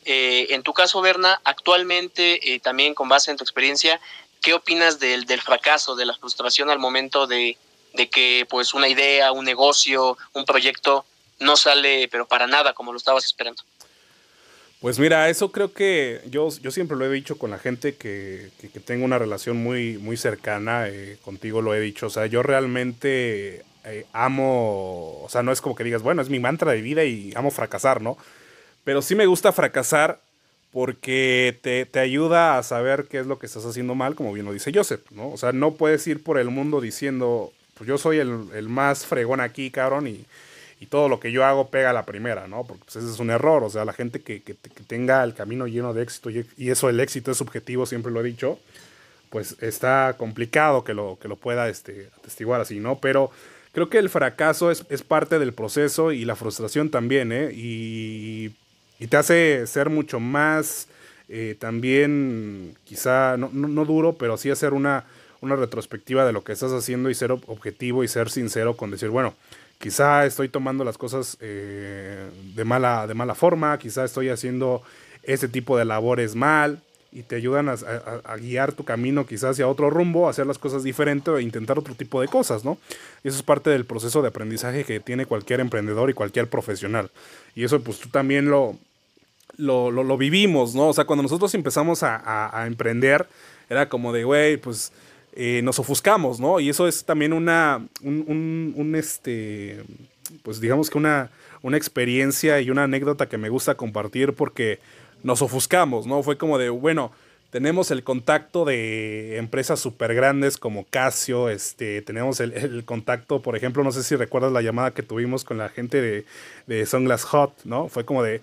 Eh, en tu caso, Berna, actualmente, eh, también con base en tu experiencia, ¿qué opinas del, del fracaso, de la frustración al momento de, de que pues una idea, un negocio, un proyecto no sale, pero para nada como lo estabas esperando. Pues mira, eso creo que yo, yo siempre lo he dicho con la gente que, tengo una relación muy, muy cercana, eh, contigo lo he dicho, o sea, yo realmente eh, amo, o sea, no es como que digas, bueno, es mi mantra de vida y amo fracasar, ¿no? Pero sí me gusta fracasar porque te, ayuda a saber qué es lo que estás haciendo mal, como bien lo dice Joseph, ¿no? O sea, no puedes ir por el mundo diciendo, pues yo soy el, el más fregón aquí, cabrón, y y todo lo que yo hago pega a la primera, ¿no? Porque pues, ese es un error, o sea, la gente que, tenga el camino lleno de éxito, y, eso el éxito es subjetivo, siempre lo he dicho, pues está complicado que lo, que lo pueda este, atestiguar así, ¿no? Pero creo que el fracaso es, parte del proceso y la frustración también, ¿eh? Y, te hace ser mucho más, eh, también, quizá, no, no, duro, pero sí hacer una, una retrospectiva de lo que estás haciendo y ser objetivo y ser sincero con decir, bueno, quizá estoy tomando las cosas eh, de, mala, de mala forma, quizá estoy haciendo ese tipo de labores mal y te ayudan a, guiar tu camino quizás hacia otro rumbo, hacer las cosas diferentes o intentar otro tipo de cosas, ¿no? Eso es parte del proceso de aprendizaje que tiene cualquier emprendedor y cualquier profesional. Y eso pues tú también lo, lo, lo, vivimos, ¿no? O sea, cuando nosotros empezamos a emprender, era como de, güey, pues eh, nos ofuscamos, ¿no? Y eso es también una, un, un, este, pues digamos que una, una experiencia y una anécdota que me gusta compartir porque nos ofuscamos, ¿no? Fue como de, bueno, tenemos el contacto de empresas súper grandes como Casio, este, tenemos el, contacto, por ejemplo, no sé si recuerdas la llamada que tuvimos con la gente de, de Sunglass Hot, ¿no? Fue como de,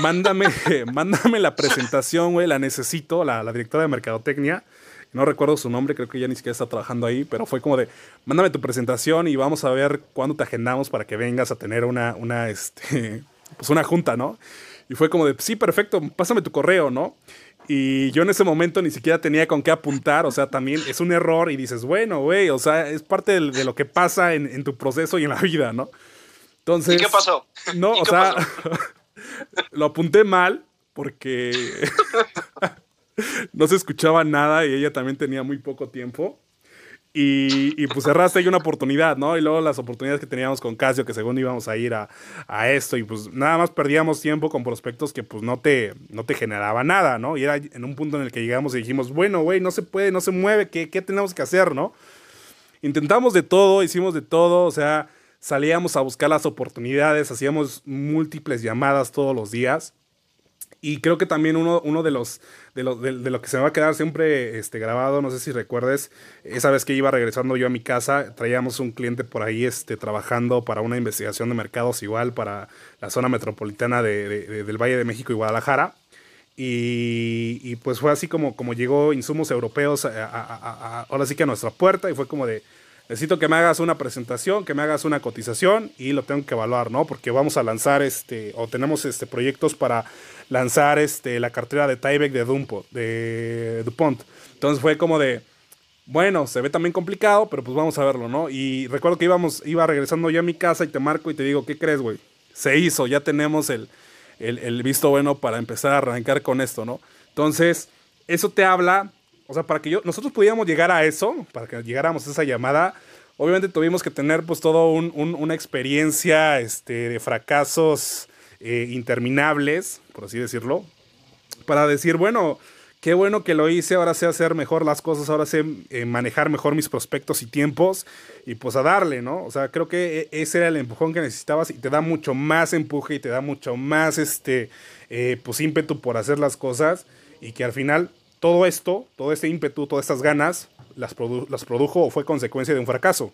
mándame, mándame la presentación, güey, la necesito, la, la directora de Mercadotecnia no recuerdo su nombre, creo que ya ni siquiera está trabajando ahí, pero fue como de, mándame tu presentación y vamos a ver cuándo te agendamos para que vengas a tener una, una, este, pues una junta, ¿no? Y fue como de, sí, perfecto, pásame tu correo, ¿no? Y yo en ese momento ni siquiera tenía con qué apuntar, o sea, también es un error y dices, bueno, güey, o sea, es parte de, lo que pasa en, tu proceso y en la vida, ¿no? Entonces... ¿Y qué pasó? No, o sea, lo apunté mal porque no se escuchaba nada y ella también tenía muy poco tiempo. Y, y, pues cerraste ahí una oportunidad, ¿no? Y luego las oportunidades que teníamos con Casio, que según íbamos a ir a, esto, y pues nada más perdíamos tiempo con prospectos que pues no te, no te generaba nada, ¿no? Y era en un punto en el que llegamos y dijimos, bueno, güey, no se puede, no se mueve, ¿qué, ¿qué tenemos que hacer, no? Intentamos de todo, hicimos de todo, o sea, salíamos a buscar las oportunidades, hacíamos múltiples llamadas todos los días. Y creo que también uno, uno de los de lo, de, lo que se me va a quedar siempre este, grabado, no sé si recuerdes, esa vez que iba regresando yo a mi casa, traíamos un cliente por ahí este, trabajando para una investigación de mercados igual para la zona metropolitana de, del Valle de México y Guadalajara. Y, y, pues fue así como, como llegó insumos europeos ahora sí que a nuestra puerta y fue como de, necesito que me hagas una presentación, que me hagas una cotización y lo tengo que evaluar, ¿no? Porque vamos a lanzar este, o tenemos este, proyectos para lanzar este, la cartera de Tyvek de, Dumpo, de DuPont. Entonces fue como de, bueno, se ve también complicado, pero pues vamos a verlo, ¿no? Y recuerdo que íbamos, iba regresando yo a mi casa y te marco y te digo, ¿qué crees, güey? Se hizo, ya tenemos el, el, visto bueno para empezar a arrancar con esto, ¿no? Entonces, eso te habla, o sea, para que yo, nosotros pudiéramos llegar a eso, para que llegáramos a esa llamada, obviamente tuvimos que tener pues todo un, una experiencia este, de fracasos eh, interminables, por así decirlo, para decir, bueno, qué bueno que lo hice, ahora sé hacer mejor las cosas, ahora sé eh, manejar mejor mis prospectos y tiempos y pues a darle, ¿no? O sea, creo que e, ese era el empujón que necesitabas y te da mucho más empuje y te da mucho más, este, eh, pues ímpetu por hacer las cosas y que al final todo esto, todo este ímpetu, todas estas ganas, las, las produjo o fue consecuencia de un fracaso.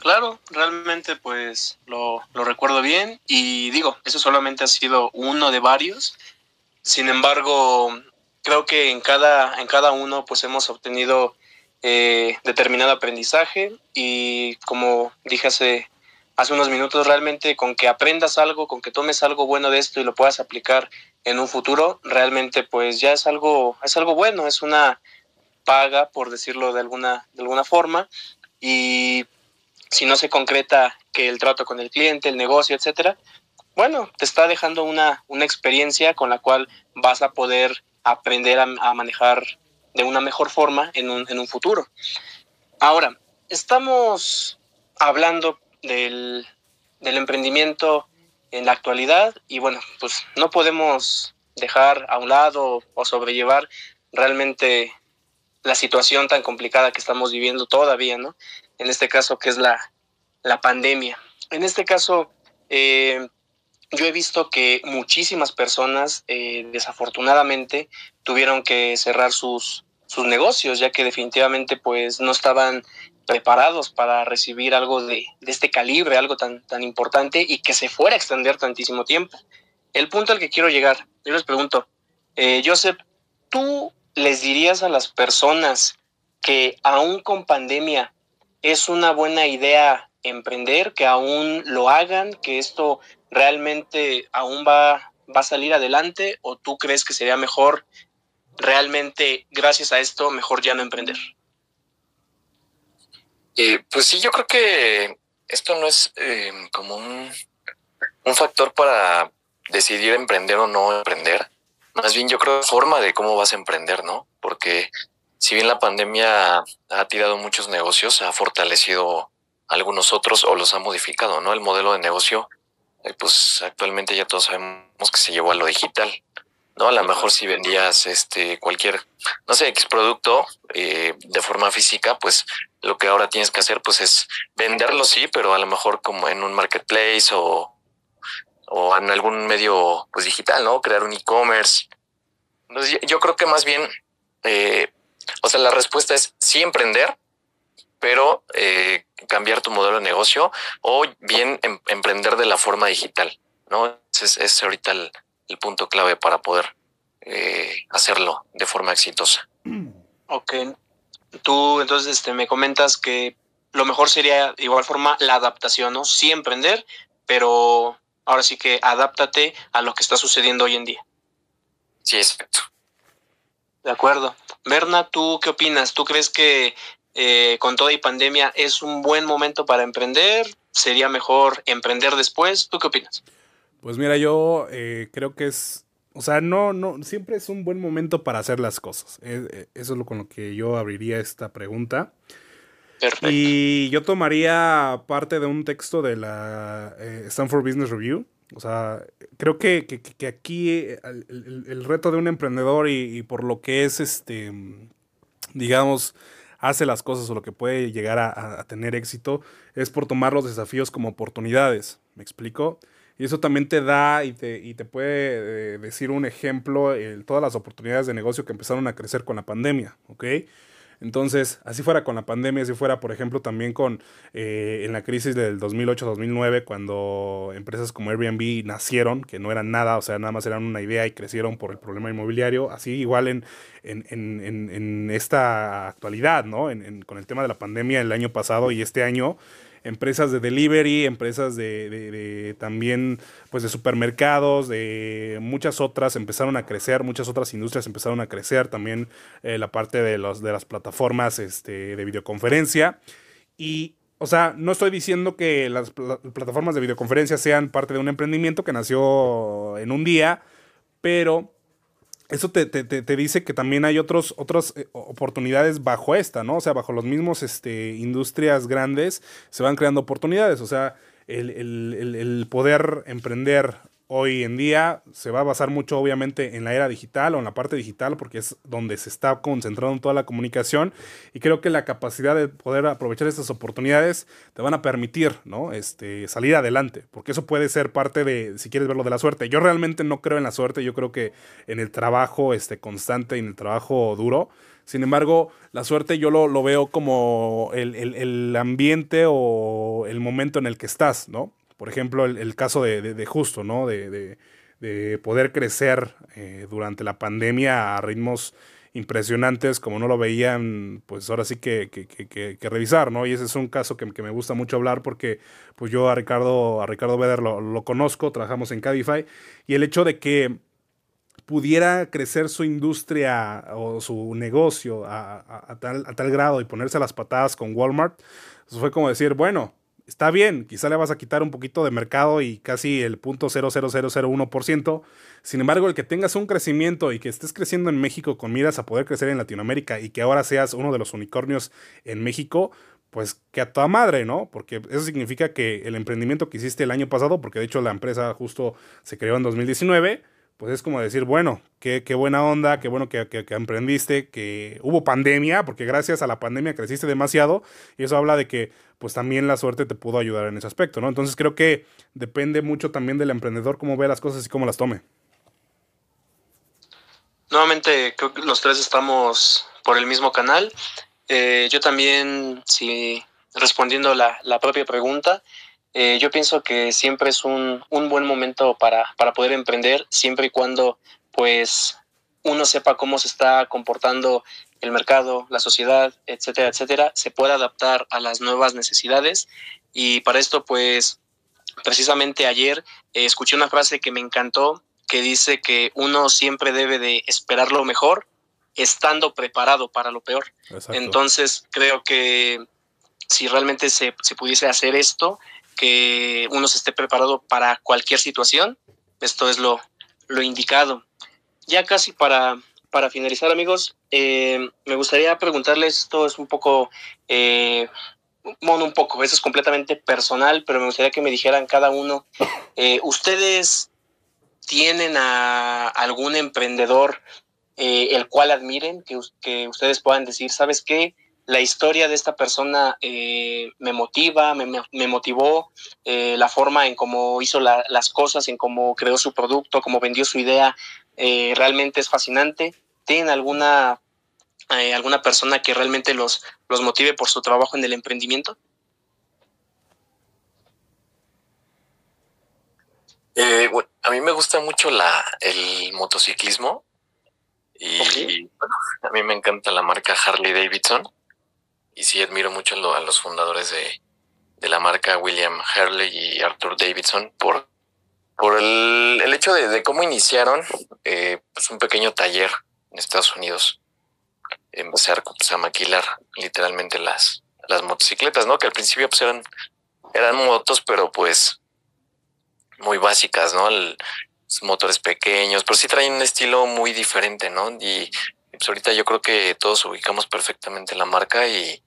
Claro, realmente pues lo, recuerdo bien y digo, eso solamente ha sido uno de varios. Sin embargo, creo que en cada, en cada uno pues hemos obtenido eh, determinado aprendizaje y como dije hace, hace unos minutos, realmente con que aprendas algo, con que tomes algo bueno de esto y lo puedas aplicar en un futuro, realmente pues ya es algo, es algo bueno, es una paga, por decirlo de alguna, de alguna forma. Y si no se concreta que el trato con el cliente, el negocio, etcétera, bueno, te está dejando una, una experiencia con la cual vas a poder aprender a, manejar de una mejor forma en un, en un futuro. Ahora, estamos hablando del, del emprendimiento en la actualidad y bueno, pues no podemos dejar a un lado o sobrellevar realmente la situación tan complicada que estamos viviendo todavía, ¿no? En este caso, que es la, la pandemia. En este caso, eh, yo he visto que muchísimas personas, eh, desafortunadamente, tuvieron que cerrar sus, sus negocios, ya que definitivamente pues no estaban preparados para recibir algo de, de, este calibre, algo tan, tan importante y que se fuera a extender tantísimo tiempo. El punto al que quiero llegar, yo les pregunto, eh, Joseph, ¿tú les dirías a las personas que aún con pandemia es una buena idea emprender, que aún lo hagan, que esto realmente aún va, va a salir adelante o tú crees que sería mejor realmente gracias a esto mejor ya no emprender? Eh, pues sí, yo creo que esto no es eh, como un, un factor para decidir emprender o no emprender más bien yo creo forma de cómo vas a emprender, ¿no? Porque si bien la pandemia ha tirado muchos negocios, ha fortalecido algunos otros o los ha modificado, ¿no? El modelo de negocio, eh, pues actualmente ya todos sabemos que se llevó a lo digital, ¿no? A lo mejor si vendías este cualquier, no sé, X producto eh, de forma física, pues lo que ahora tienes que hacer pues es venderlo, sí, pero a lo mejor como en un marketplace o, o en algún medio pues digital, ¿no? Crear un e-commerce. Entonces yo creo que más bien, eh, o sea, la respuesta es sí emprender, pero eh, cambiar tu modelo de negocio o bien em, emprender de la forma digital, ¿no? Ese es, ahorita el, punto clave para poder eh, hacerlo de forma exitosa. Ok. Tú entonces este, me comentas que lo mejor sería igual forma la adaptación, ¿no? Sí emprender, pero ahora sí que adáptate a lo que está sucediendo hoy en día. Sí, exacto. De acuerdo. Berna, ¿tú qué opinas? ¿Tú crees que eh, con toda y pandemia es un buen momento para emprender? ¿Sería mejor emprender después? ¿Tú qué opinas? Pues mira, yo eh, creo que es, o sea, no, no, siempre es un buen momento para hacer las cosas. Eh, eso es lo con lo que yo abriría esta pregunta. Y yo tomaría parte de un texto de la Stanford Business Review. O sea, creo que, aquí el, reto de un emprendedor y, y, por lo que es, este, digamos, hace las cosas o lo que puede llegar a, tener éxito es por tomar los desafíos como oportunidades. ¿Me explico? Y eso también te da y te, y te puede eh, decir un ejemplo, todas las oportunidades de negocio que empezaron a crecer con la pandemia, ¿ok? Entonces, así fuera con la pandemia, así fuera, por ejemplo, también con eh, en la crisis del 2008-2009, cuando empresas como Airbnb nacieron, que no eran nada, o sea, nada más eran una idea y crecieron por el problema inmobiliario, así igual en, en, en, en esta actualidad, ¿no? con el tema de la pandemia el año pasado y este año empresas de delivery, empresas de, también pues de supermercados, de muchas otras empezaron a crecer, muchas otras industrias empezaron a crecer, también eh, la parte de, los, de las plataformas este, de videoconferencia. Y, o sea, no estoy diciendo que las plataformas de videoconferencia sean parte de un emprendimiento que nació en un día, pero eso te, dice que también hay otros, otras eh, oportunidades bajo esta, ¿no? O sea, bajo los mismos este, industrias grandes se van creando oportunidades. O sea, el, el poder emprender hoy en día se va a basar mucho obviamente en la era digital o en la parte digital porque es donde se está concentrando toda la comunicación y creo que la capacidad de poder aprovechar estas oportunidades te van a permitir ¿no? este, salir adelante porque eso puede ser parte de, si quieres verlo, de la suerte. Yo realmente no creo en la suerte, yo creo que en el trabajo este, constante y en el trabajo duro. Sin embargo, la suerte yo lo, lo veo como el, el ambiente o el momento en el que estás, ¿no? Por ejemplo, el, caso de, Justo, ¿no? De, poder crecer eh, durante la pandemia a ritmos impresionantes como no lo veían, pues ahora sí que, que, revisar, ¿no? Y ese es un caso que, me gusta mucho hablar porque pues yo a Ricardo, a Ricardo Beder lo, conozco, trabajamos en Cabify, y el hecho de que pudiera crecer su industria o su negocio a, tal, a tal grado y ponerse las patadas con Walmart, pues fue como decir, bueno, está bien, quizá le vas a quitar un poquito de mercado y casi el punto .00001%. Sin embargo, el que tengas un crecimiento y que estés creciendo en México con miras a poder crecer en Latinoamérica y que ahora seas uno de los unicornios en México, pues que a toda madre, ¿no? Porque eso significa que el emprendimiento que hiciste el año pasado, porque de hecho la empresa justo se creó en 2019, pues es como decir, bueno, qué, qué buena onda, qué bueno que, que, emprendiste, que hubo pandemia, porque gracias a la pandemia creciste demasiado, y eso habla de que pues también la suerte te pudo ayudar en ese aspecto, ¿no? Entonces creo que depende mucho también del emprendedor cómo ve las cosas y cómo las tome. Nuevamente, creo que los tres estamos por el mismo canal. Eh, yo también, si respondiendo la, la propia pregunta, eh, yo pienso que siempre es un, un buen momento para, para, poder emprender, siempre y cuando pues uno sepa cómo se está comportando el mercado, la sociedad, etcétera, etcétera, se pueda adaptar a las nuevas necesidades. Y para esto, pues, precisamente ayer eh, escuché una frase que me encantó, que dice que uno siempre debe de esperar lo mejor, estando preparado para lo peor. Entonces, creo que si realmente se, se pudiese hacer esto, que uno se esté preparado para cualquier situación, esto es lo, lo indicado. ya casi para, para finalizar, amigos, eh, me gustaría preguntarles, esto es un poco, eh, bueno, un poco, eso es completamente personal, pero me gustaría que me dijeran cada uno, eh, ¿ustedes tienen a algún emprendedor el cual admiren, que, que ustedes puedan decir, ¿sabes qué? La historia de esta persona eh, me motiva, me, me motivó, eh, la forma en cómo hizo las cosas, en cómo creó su producto, cómo vendió su idea, eh, realmente es fascinante. ¿Tienen alguna, alguna persona que realmente los, los motive por su trabajo en el emprendimiento? a mí me gusta mucho la, el motociclismo y a mí me encanta la marca Harley Davidson y sí admiro mucho a los fundadores de, la marca William Harley y Arthur Davidson por, por el, hecho de, cómo iniciaron eh, pues un pequeño taller en Estados Unidos. Empezaron pues, a maquilar literalmente las, las motocicletas, ¿no? Que al principio pues eran, eran motos, pero pues muy básicas, ¿no? motores pequeños, pero sí traen un estilo muy diferente, ¿no? Y pues ahorita yo creo que todos ubicamos perfectamente la marca y,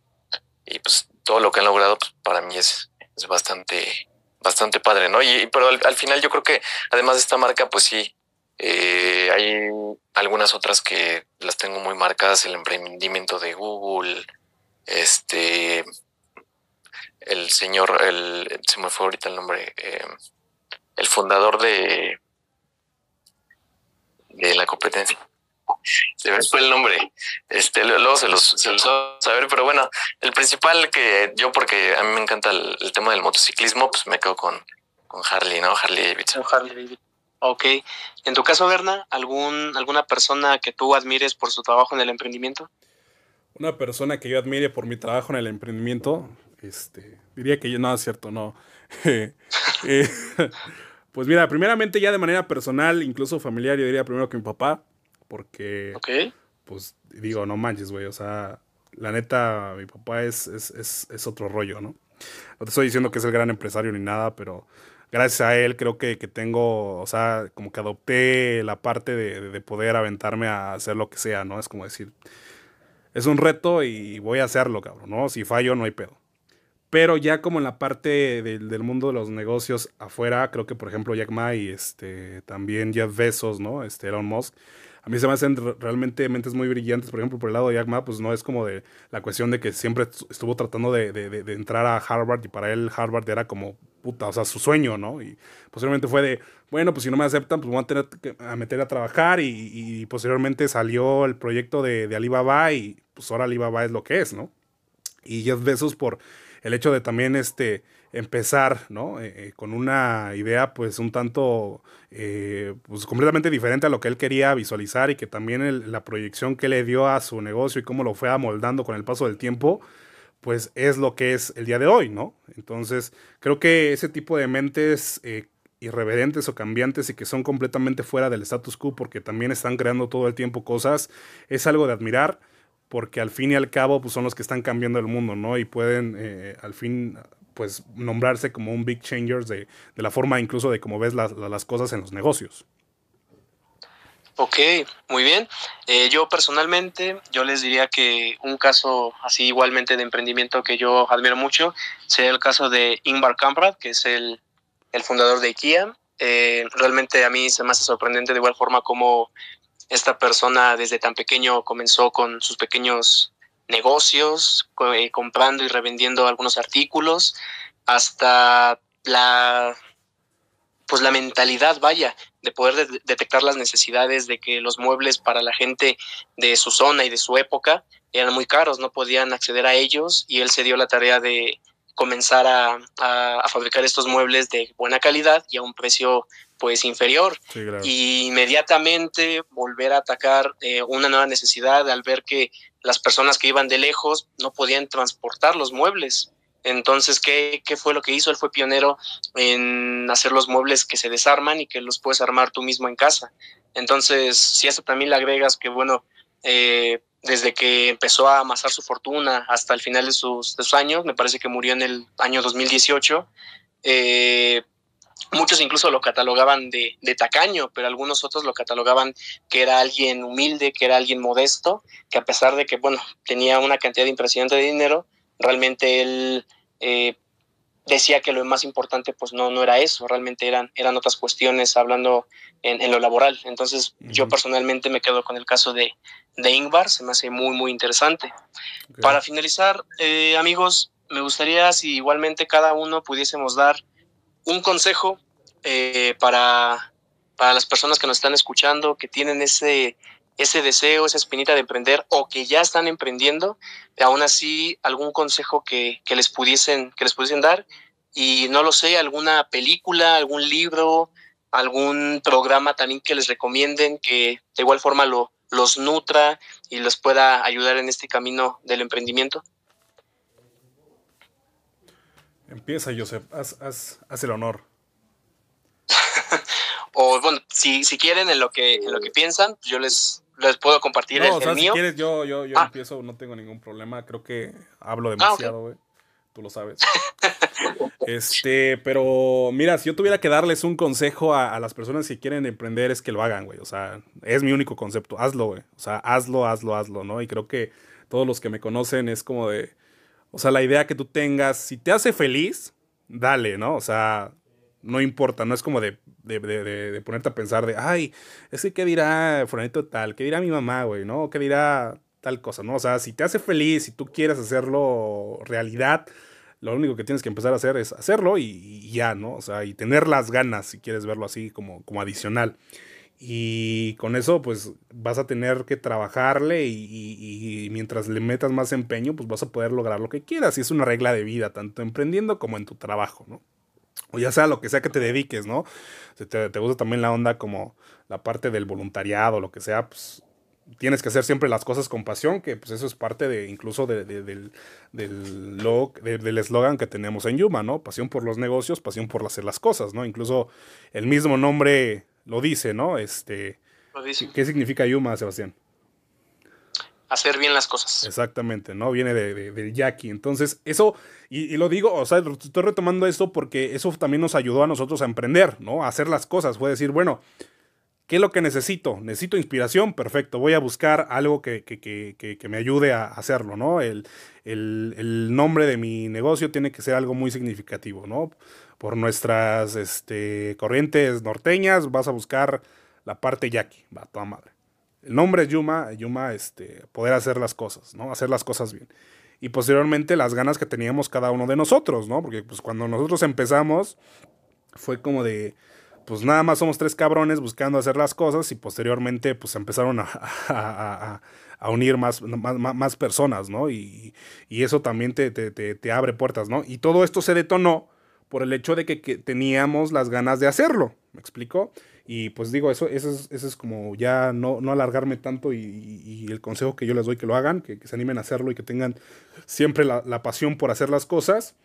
y pues todo lo que han logrado pues para mí es, es bastante bastante padre, ¿no? Y, pero al, final yo creo que además de esta marca pues sí eh, hay algunas otras que las tengo muy marcadas el emprendimiento de Google este el señor el se me fue ahorita el nombre eh, el fundador de de la competencia se me fue el nombre. Este, luego se los, se los a saber, pero bueno, el principal que yo, porque a mí me encanta el, tema del motociclismo, pues me quedo con, con Harley, ¿no? Harley Davidson. Harley Davidson. Ok. En tu caso, Berna, ¿algún, ¿alguna persona que tú admires por su trabajo en el emprendimiento? Una persona que yo admire por mi trabajo en el emprendimiento, este, diría que yo, no, es cierto, no. Eh, pues mira, primeramente ya de manera personal, incluso familiar, yo diría primero que mi papá, porque, pues digo, no manches, güey, o sea, la neta, mi papá es, es, es, otro rollo, ¿no? No te estoy diciendo que es el gran empresario ni nada, pero gracias a él creo que, que tengo, o sea, como que adopté la parte de, de, poder aventarme a hacer lo que sea, ¿no? Es como decir, es un reto y voy a hacerlo, cabrón, ¿no? Si fallo, no hay pedo. Pero ya como en la parte del mundo de los negocios afuera, creo que por ejemplo Jack Ma y este, también Jeff Bezos, ¿no? Este Elon Musk, a mí se me hacen realmente mentes muy brillantes. Por ejemplo, por el lado de Jack pues no es como de la cuestión de que siempre estuvo tratando de, de, de, entrar a Harvard y para él Harvard era como puta, o sea, su sueño, ¿no? Y posteriormente fue de, bueno, pues si no me aceptan, pues voy a tener que meter a trabajar y, y posteriormente salió el proyecto de, de Alibaba y pues ahora Alibaba es lo que es, ¿no? Y Jeff Bezos por el hecho de también este empezar, ¿no? Eh, eh, con una idea pues un tanto, eh, pues completamente diferente a lo que él quería visualizar y que también la proyección que le dio a su negocio y cómo lo fue amoldando con el paso del tiempo, pues es lo que es el día de hoy, ¿no? Entonces, creo que ese tipo de mentes irreverentes o cambiantes y que son completamente fuera del status quo porque también están creando todo el tiempo cosas, es algo de admirar porque al fin y al cabo pues son los que están cambiando el mundo, ¿no? Y pueden al fin pues nombrarse como un big changer de, la forma incluso de cómo ves las, cosas en los negocios. Ok, muy bien. Eh, yo personalmente, yo les diría que un caso así igualmente de emprendimiento que yo admiro mucho sería el caso de Ingvar Kamprad, que es el, fundador de IKEA. Eh, realmente a mí se me hace sorprendente de igual forma como esta persona desde tan pequeño comenzó con sus pequeños negocios, eh, comprando y revendiendo algunos artículos, hasta la pues la mentalidad, vaya, de poder detectar las necesidades de que los muebles para la gente de su zona y de su época eran muy caros, no podían acceder a ellos y él se dio la tarea de comenzar a, a, fabricar estos muebles de buena calidad y a un precio pues inferior y inmediatamente volver a atacar eh, una nueva necesidad al ver que las personas que iban de lejos no podían transportar los muebles. Entonces, ¿qué, ¿qué, fue lo que hizo? Él fue pionero en hacer los muebles que se desarman y que los puedes armar tú mismo en casa. Entonces, si a eso también le agregas que, bueno, eh, desde que empezó a amasar su fortuna hasta el final de sus, años, me parece que murió en el año 2018, eh, Muchos incluso lo catalogaban de, de, tacaño, pero algunos otros lo catalogaban que era alguien humilde, que era alguien modesto, que a pesar de que, bueno, tenía una cantidad impresionante de dinero, realmente él eh, decía que lo más importante pues no, no era eso, realmente eran, eran otras cuestiones hablando en, lo laboral. Entonces yo personalmente me quedo con el caso de, de Ingvar, se me hace muy, muy interesante. Para finalizar, eh, amigos, me gustaría si igualmente cada uno pudiésemos dar un consejo eh, para, para las personas que nos están escuchando, que tienen ese, ese deseo, esa espinita de emprender o que ya están emprendiendo, aún así algún consejo que, que, les pudiesen, que les pudiesen dar y no lo sé, alguna película, algún libro, algún programa también que les recomienden que de igual forma lo, los nutra y les pueda ayudar en este camino del emprendimiento. Empieza, Joseph, haz, haz, haz el honor. o bueno, si, si quieren en lo que en lo que piensan, pues yo les, les puedo compartir el, mío. Si quieres, yo, yo, yo ah. empiezo, no tengo ningún problema. Creo que hablo ah, demasiado, güey. Tú lo sabes. este, pero mira, si yo tuviera que darles un consejo a, a, las personas que quieren emprender, es que lo hagan, güey. O sea, es mi único concepto. Hazlo, güey. O sea, hazlo, hazlo, hazlo, ¿no? Y creo que todos los que me conocen es como de. O sea, la idea que tú tengas, si te hace feliz, dale, ¿no? O sea, no importa, no es como de, de, de, de ponerte a pensar de, ay, es que qué dirá Fulanito tal, qué dirá mi mamá, güey, ¿no? ¿Qué dirá tal cosa, ¿no? O sea, si te hace feliz, si tú quieres hacerlo realidad, lo único que tienes que empezar a hacer es hacerlo y, ya, ¿no? O sea, y tener las ganas, si quieres verlo así como, como adicional. Y con eso, pues vas a tener que trabajarle y, y, mientras le metas más empeño, pues vas a poder lograr lo que quieras. Y es una regla de vida, tanto emprendiendo como en tu trabajo, ¿no? O ya sea lo que sea que te dediques, ¿no? Si te, te, gusta también la onda como la parte del voluntariado, lo que sea, pues tienes que hacer siempre las cosas con pasión, que pues eso es parte de incluso de, del, del, del eslogan que tenemos en Yuma, ¿no? Pasión por los negocios, pasión por hacer las cosas, ¿no? Incluso el mismo nombre lo dice, ¿no? Este, lo dice. ¿Qué significa Yuma, Sebastián? Hacer bien las cosas. Exactamente, ¿no? Viene de, del Jackie. Entonces, eso, y, lo digo, o sea, estoy retomando esto porque eso también nos ayudó a nosotros a emprender, ¿no? A hacer las cosas. Fue decir, bueno, ¿qué es lo que necesito? Necesito inspiración, perfecto. Voy a buscar algo que, que, que, que me ayude a hacerlo, ¿no? El, el, el, nombre de mi negocio tiene que ser algo muy significativo, ¿no? Por nuestras este, corrientes norteñas, vas a buscar la parte Jackie, va, toda madre. El nombre es Yuma, Yuma, este, poder hacer las cosas, ¿no? Hacer las cosas bien. Y posteriormente las ganas que teníamos cada uno de nosotros, ¿no? Porque pues cuando nosotros empezamos fue como de, pues nada más somos tres cabrones buscando hacer las cosas y posteriormente pues empezaron a, a, a, unir más, más, más, personas, ¿no? Y, y eso también te, te, te, abre puertas, ¿no? Y todo esto se detonó por el hecho de que, que teníamos las ganas de hacerlo, ¿me explico? Y pues digo, eso, eso, es, eso es como ya no, no alargarme tanto y, el consejo que yo les doy que lo hagan, que, se animen a hacerlo y que tengan siempre la, la, pasión por hacer las cosas.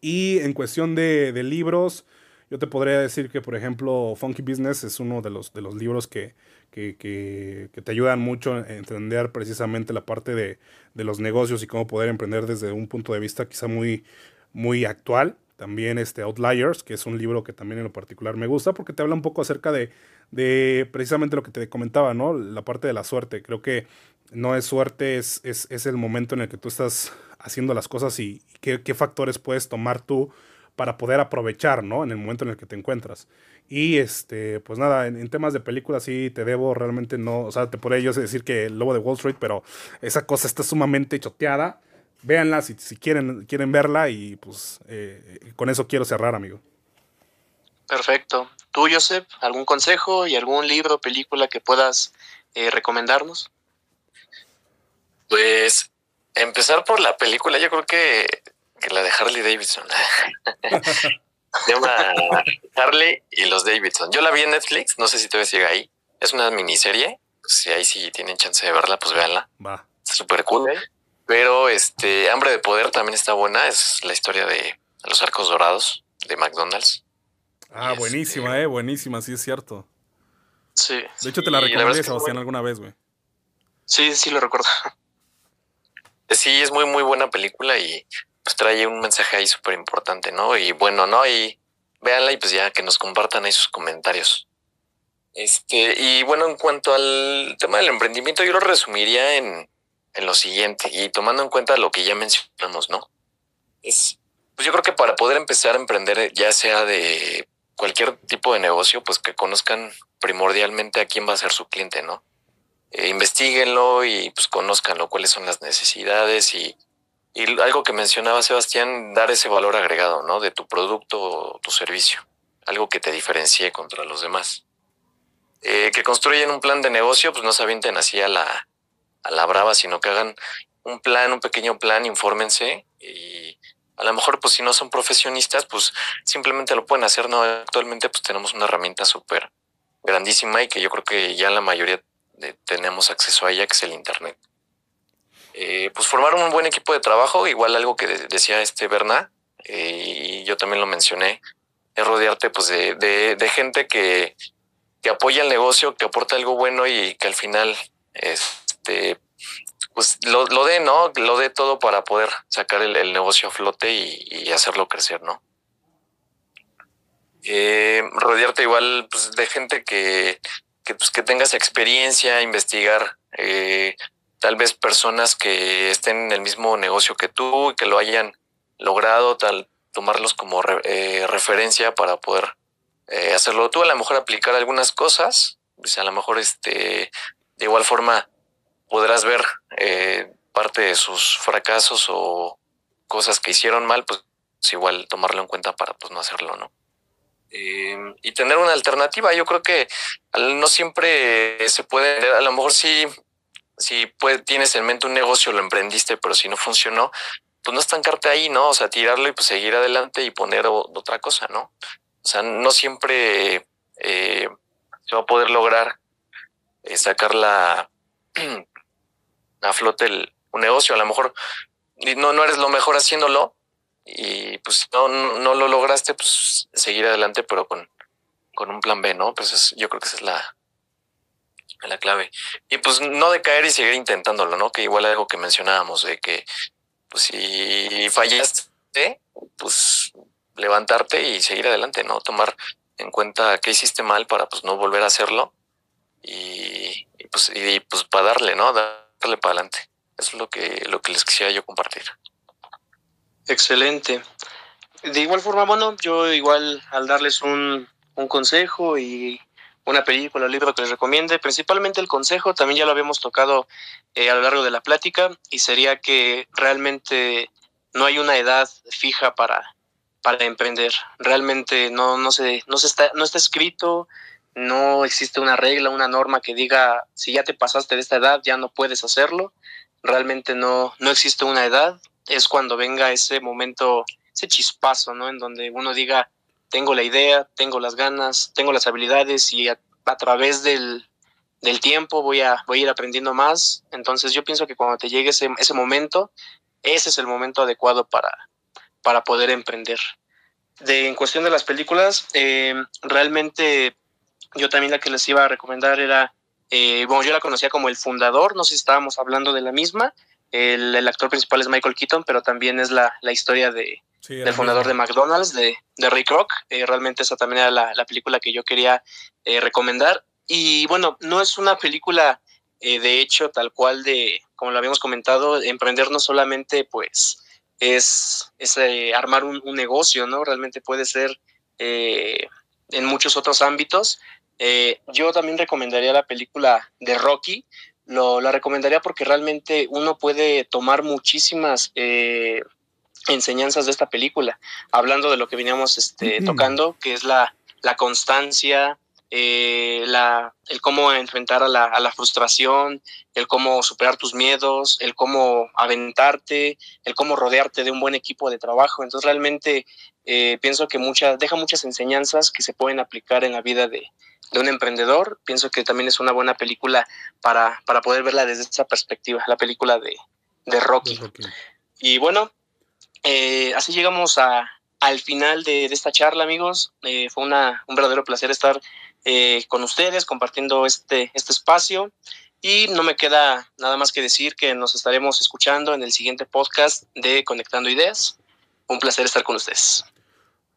Y en cuestión de, de, libros, yo te podría decir que, por ejemplo, Funky Business es uno de los, de los libros que, que, que, que, te ayudan mucho a entender precisamente la parte de, de, los negocios y cómo poder emprender desde un punto de vista quizá muy, muy actual. También este Outliers, que es un libro que también en lo particular me gusta porque te habla un poco acerca de, de precisamente lo que te comentaba, ¿no? La parte de la suerte. Creo que no es suerte, es, es, es el momento en el que tú estás haciendo las cosas y, qué, qué, factores puedes tomar tú para poder aprovechar, ¿no? En el momento en el que te encuentras. Y este, pues nada, en, temas de películas sí te debo, realmente no, o sea, te podría yo decir que el Lobo de Wall Street, pero esa cosa está sumamente choteada véanla si, si quieren, quieren verla y pues eh, con eso quiero cerrar, amigo. Perfecto. ¿Tú, Joseph, algún consejo y algún libro, película que puedas eh, recomendarnos? Pues empezar por la película, yo creo que, que la de Harley Davidson. Se llama Harley y los Davidson. Yo la vi en Netflix, no sé si todavía sigue ahí. Es una miniserie. Si ahí sí tienen chance de verla, pues véanla. Va. Súper cool. ¿eh? Pero este Hambre de Poder también está buena. Es la historia de los arcos dorados de McDonald's. Ah, buenísima, eh, buenísima, sí es cierto. Sí. De hecho, te la recomendé, Sebastián, alguna vez, güey. Sí, sí lo recuerdo. Sí, es muy, muy buena película y pues trae un mensaje ahí súper importante, ¿no? Y bueno, ¿no? Y véanla y pues ya que nos compartan ahí sus comentarios. Este, y bueno, en cuanto al tema del emprendimiento, yo lo resumiría en, en lo siguiente, y tomando en cuenta lo que ya mencionamos, ¿no? Es, pues yo creo que para poder empezar a emprender, ya sea de cualquier tipo de negocio, pues que conozcan primordialmente a quién va a ser su cliente, ¿no? Eh, investiguenlo y pues conozcanlo, cuáles son las necesidades y, y algo que mencionaba Sebastián, dar ese valor agregado, ¿no? De tu producto o tu servicio, algo que te diferencie contra los demás. Eh, que construyen un plan de negocio, pues no se avienten así a la, a la brava, sino que hagan un plan, un pequeño plan, infórmense y a lo mejor pues si no son profesionistas, pues simplemente lo pueden hacer, ¿no? Actualmente pues tenemos una herramienta súper grandísima y que yo creo que ya la mayoría tenemos acceso a ella, que es el Internet. Eh, pues formar un buen equipo de trabajo, igual algo que decía este Berna, eh, y yo también lo mencioné, es rodearte pues de, de gente que, que apoya el negocio, que aporta algo bueno y que al final este pues lo, lo dé, ¿no? Lo dé todo para poder sacar el, negocio a flote y, hacerlo crecer, ¿no? Eh, rodearte igual pues, de gente que, que, pues, que tengas experiencia, investigar, eh, tal vez personas que estén en el mismo negocio que tú y que lo hayan logrado, tal, tomarlos como eh, referencia para poder hacerlo tú, a lo mejor aplicar algunas cosas, pues a lo mejor este, de igual forma podrás ver eh, parte de sus fracasos o cosas que hicieron mal, pues, igual tomarlo en cuenta para pues no hacerlo, ¿no? Em, y tener una alternativa, yo creo que no siempre se puede, a lo mejor sí, si puede, tienes en mente un negocio, lo emprendiste, pero si no funcionó, pues no estancarte ahí, ¿no? O sea, tirarlo y pues seguir adelante y poner otra cosa, ¿no? O sea, no siempre eh, se va a poder lograr eh, sacar la a flote el, un negocio. A lo mejor no, no eres lo mejor haciéndolo y pues no, no lo lograste, pues seguir adelante, pero con, con un plan B, ¿no? Pues yo creo que esa es la, la clave. Y pues no decaer y seguir intentándolo, ¿no? Que igual algo que mencionábamos, de que pues si fallaste, pues levantarte y seguir adelante, ¿no? Tomar en cuenta qué hiciste mal para pues no volver a hacerlo y, pues, y, pues para darle, ¿no? Darle para adelante. Eso es lo que, lo que les quisiera yo compartir. Excelente. De igual forma, bueno, yo igual al darles un, un consejo y una película, un libro que les recomiende, principalmente el consejo, también ya lo habíamos tocado eh, a lo largo de la plática, y sería que realmente no hay una edad fija para, para emprender. Realmente no, no, se, no, se está, no está escrito, no existe una regla, una norma que diga si ya te pasaste de esta edad ya no puedes hacerlo. Realmente no, no existe una edad. Es cuando venga ese momento, ese chispazo, ¿no? En donde uno diga, tengo la idea, tengo las ganas, tengo las habilidades y a, través del, del, tiempo voy a, voy a ir aprendiendo más. Entonces yo pienso que cuando te llegue ese, ese momento, ese es el momento adecuado para, para poder emprender. De, en cuestión de las películas, eh, realmente yo también la que les iba a recomendar era, eh, bueno, yo la conocía como El Fundador, no sé si estábamos hablando de la misma, el, el actor principal es Michael Keaton, pero también es la, la historia de, del fundador de McDonald's, de, de Ray Kroc, eh, realmente esa también era la, la película que yo quería recomendar. Y bueno, no es una película de hecho tal cual de, como lo habíamos comentado, emprender no solamente pues es, eh, armar un, negocio, ¿no? Realmente puede ser eh, en muchos otros ámbitos. Eh, yo también recomendaría la película de Rocky. Lo, la recomendaría porque realmente uno puede tomar muchísimas enseñanzas de esta película. Hablando de lo que veníamos este, tocando, que es la, la constancia, eh, la, el cómo enfrentar a la, a la, frustración, el cómo superar tus miedos, el cómo aventarte, el cómo rodearte de un buen equipo de trabajo. Entonces realmente eh, pienso que mucha, deja muchas enseñanzas que se pueden aplicar en la vida de, de, un emprendedor. Pienso que también es una buena película para, para poder verla desde esa perspectiva, la película de, de Rocky. Y bueno, eh, así llegamos a, al final de, de, esta charla, amigos. Eh, fue una, un verdadero placer estar eh, con ustedes, compartiendo este, este espacio. Y no me queda nada más que decir que nos estaremos escuchando en el siguiente podcast de Conectando Ideas. Un placer estar con ustedes.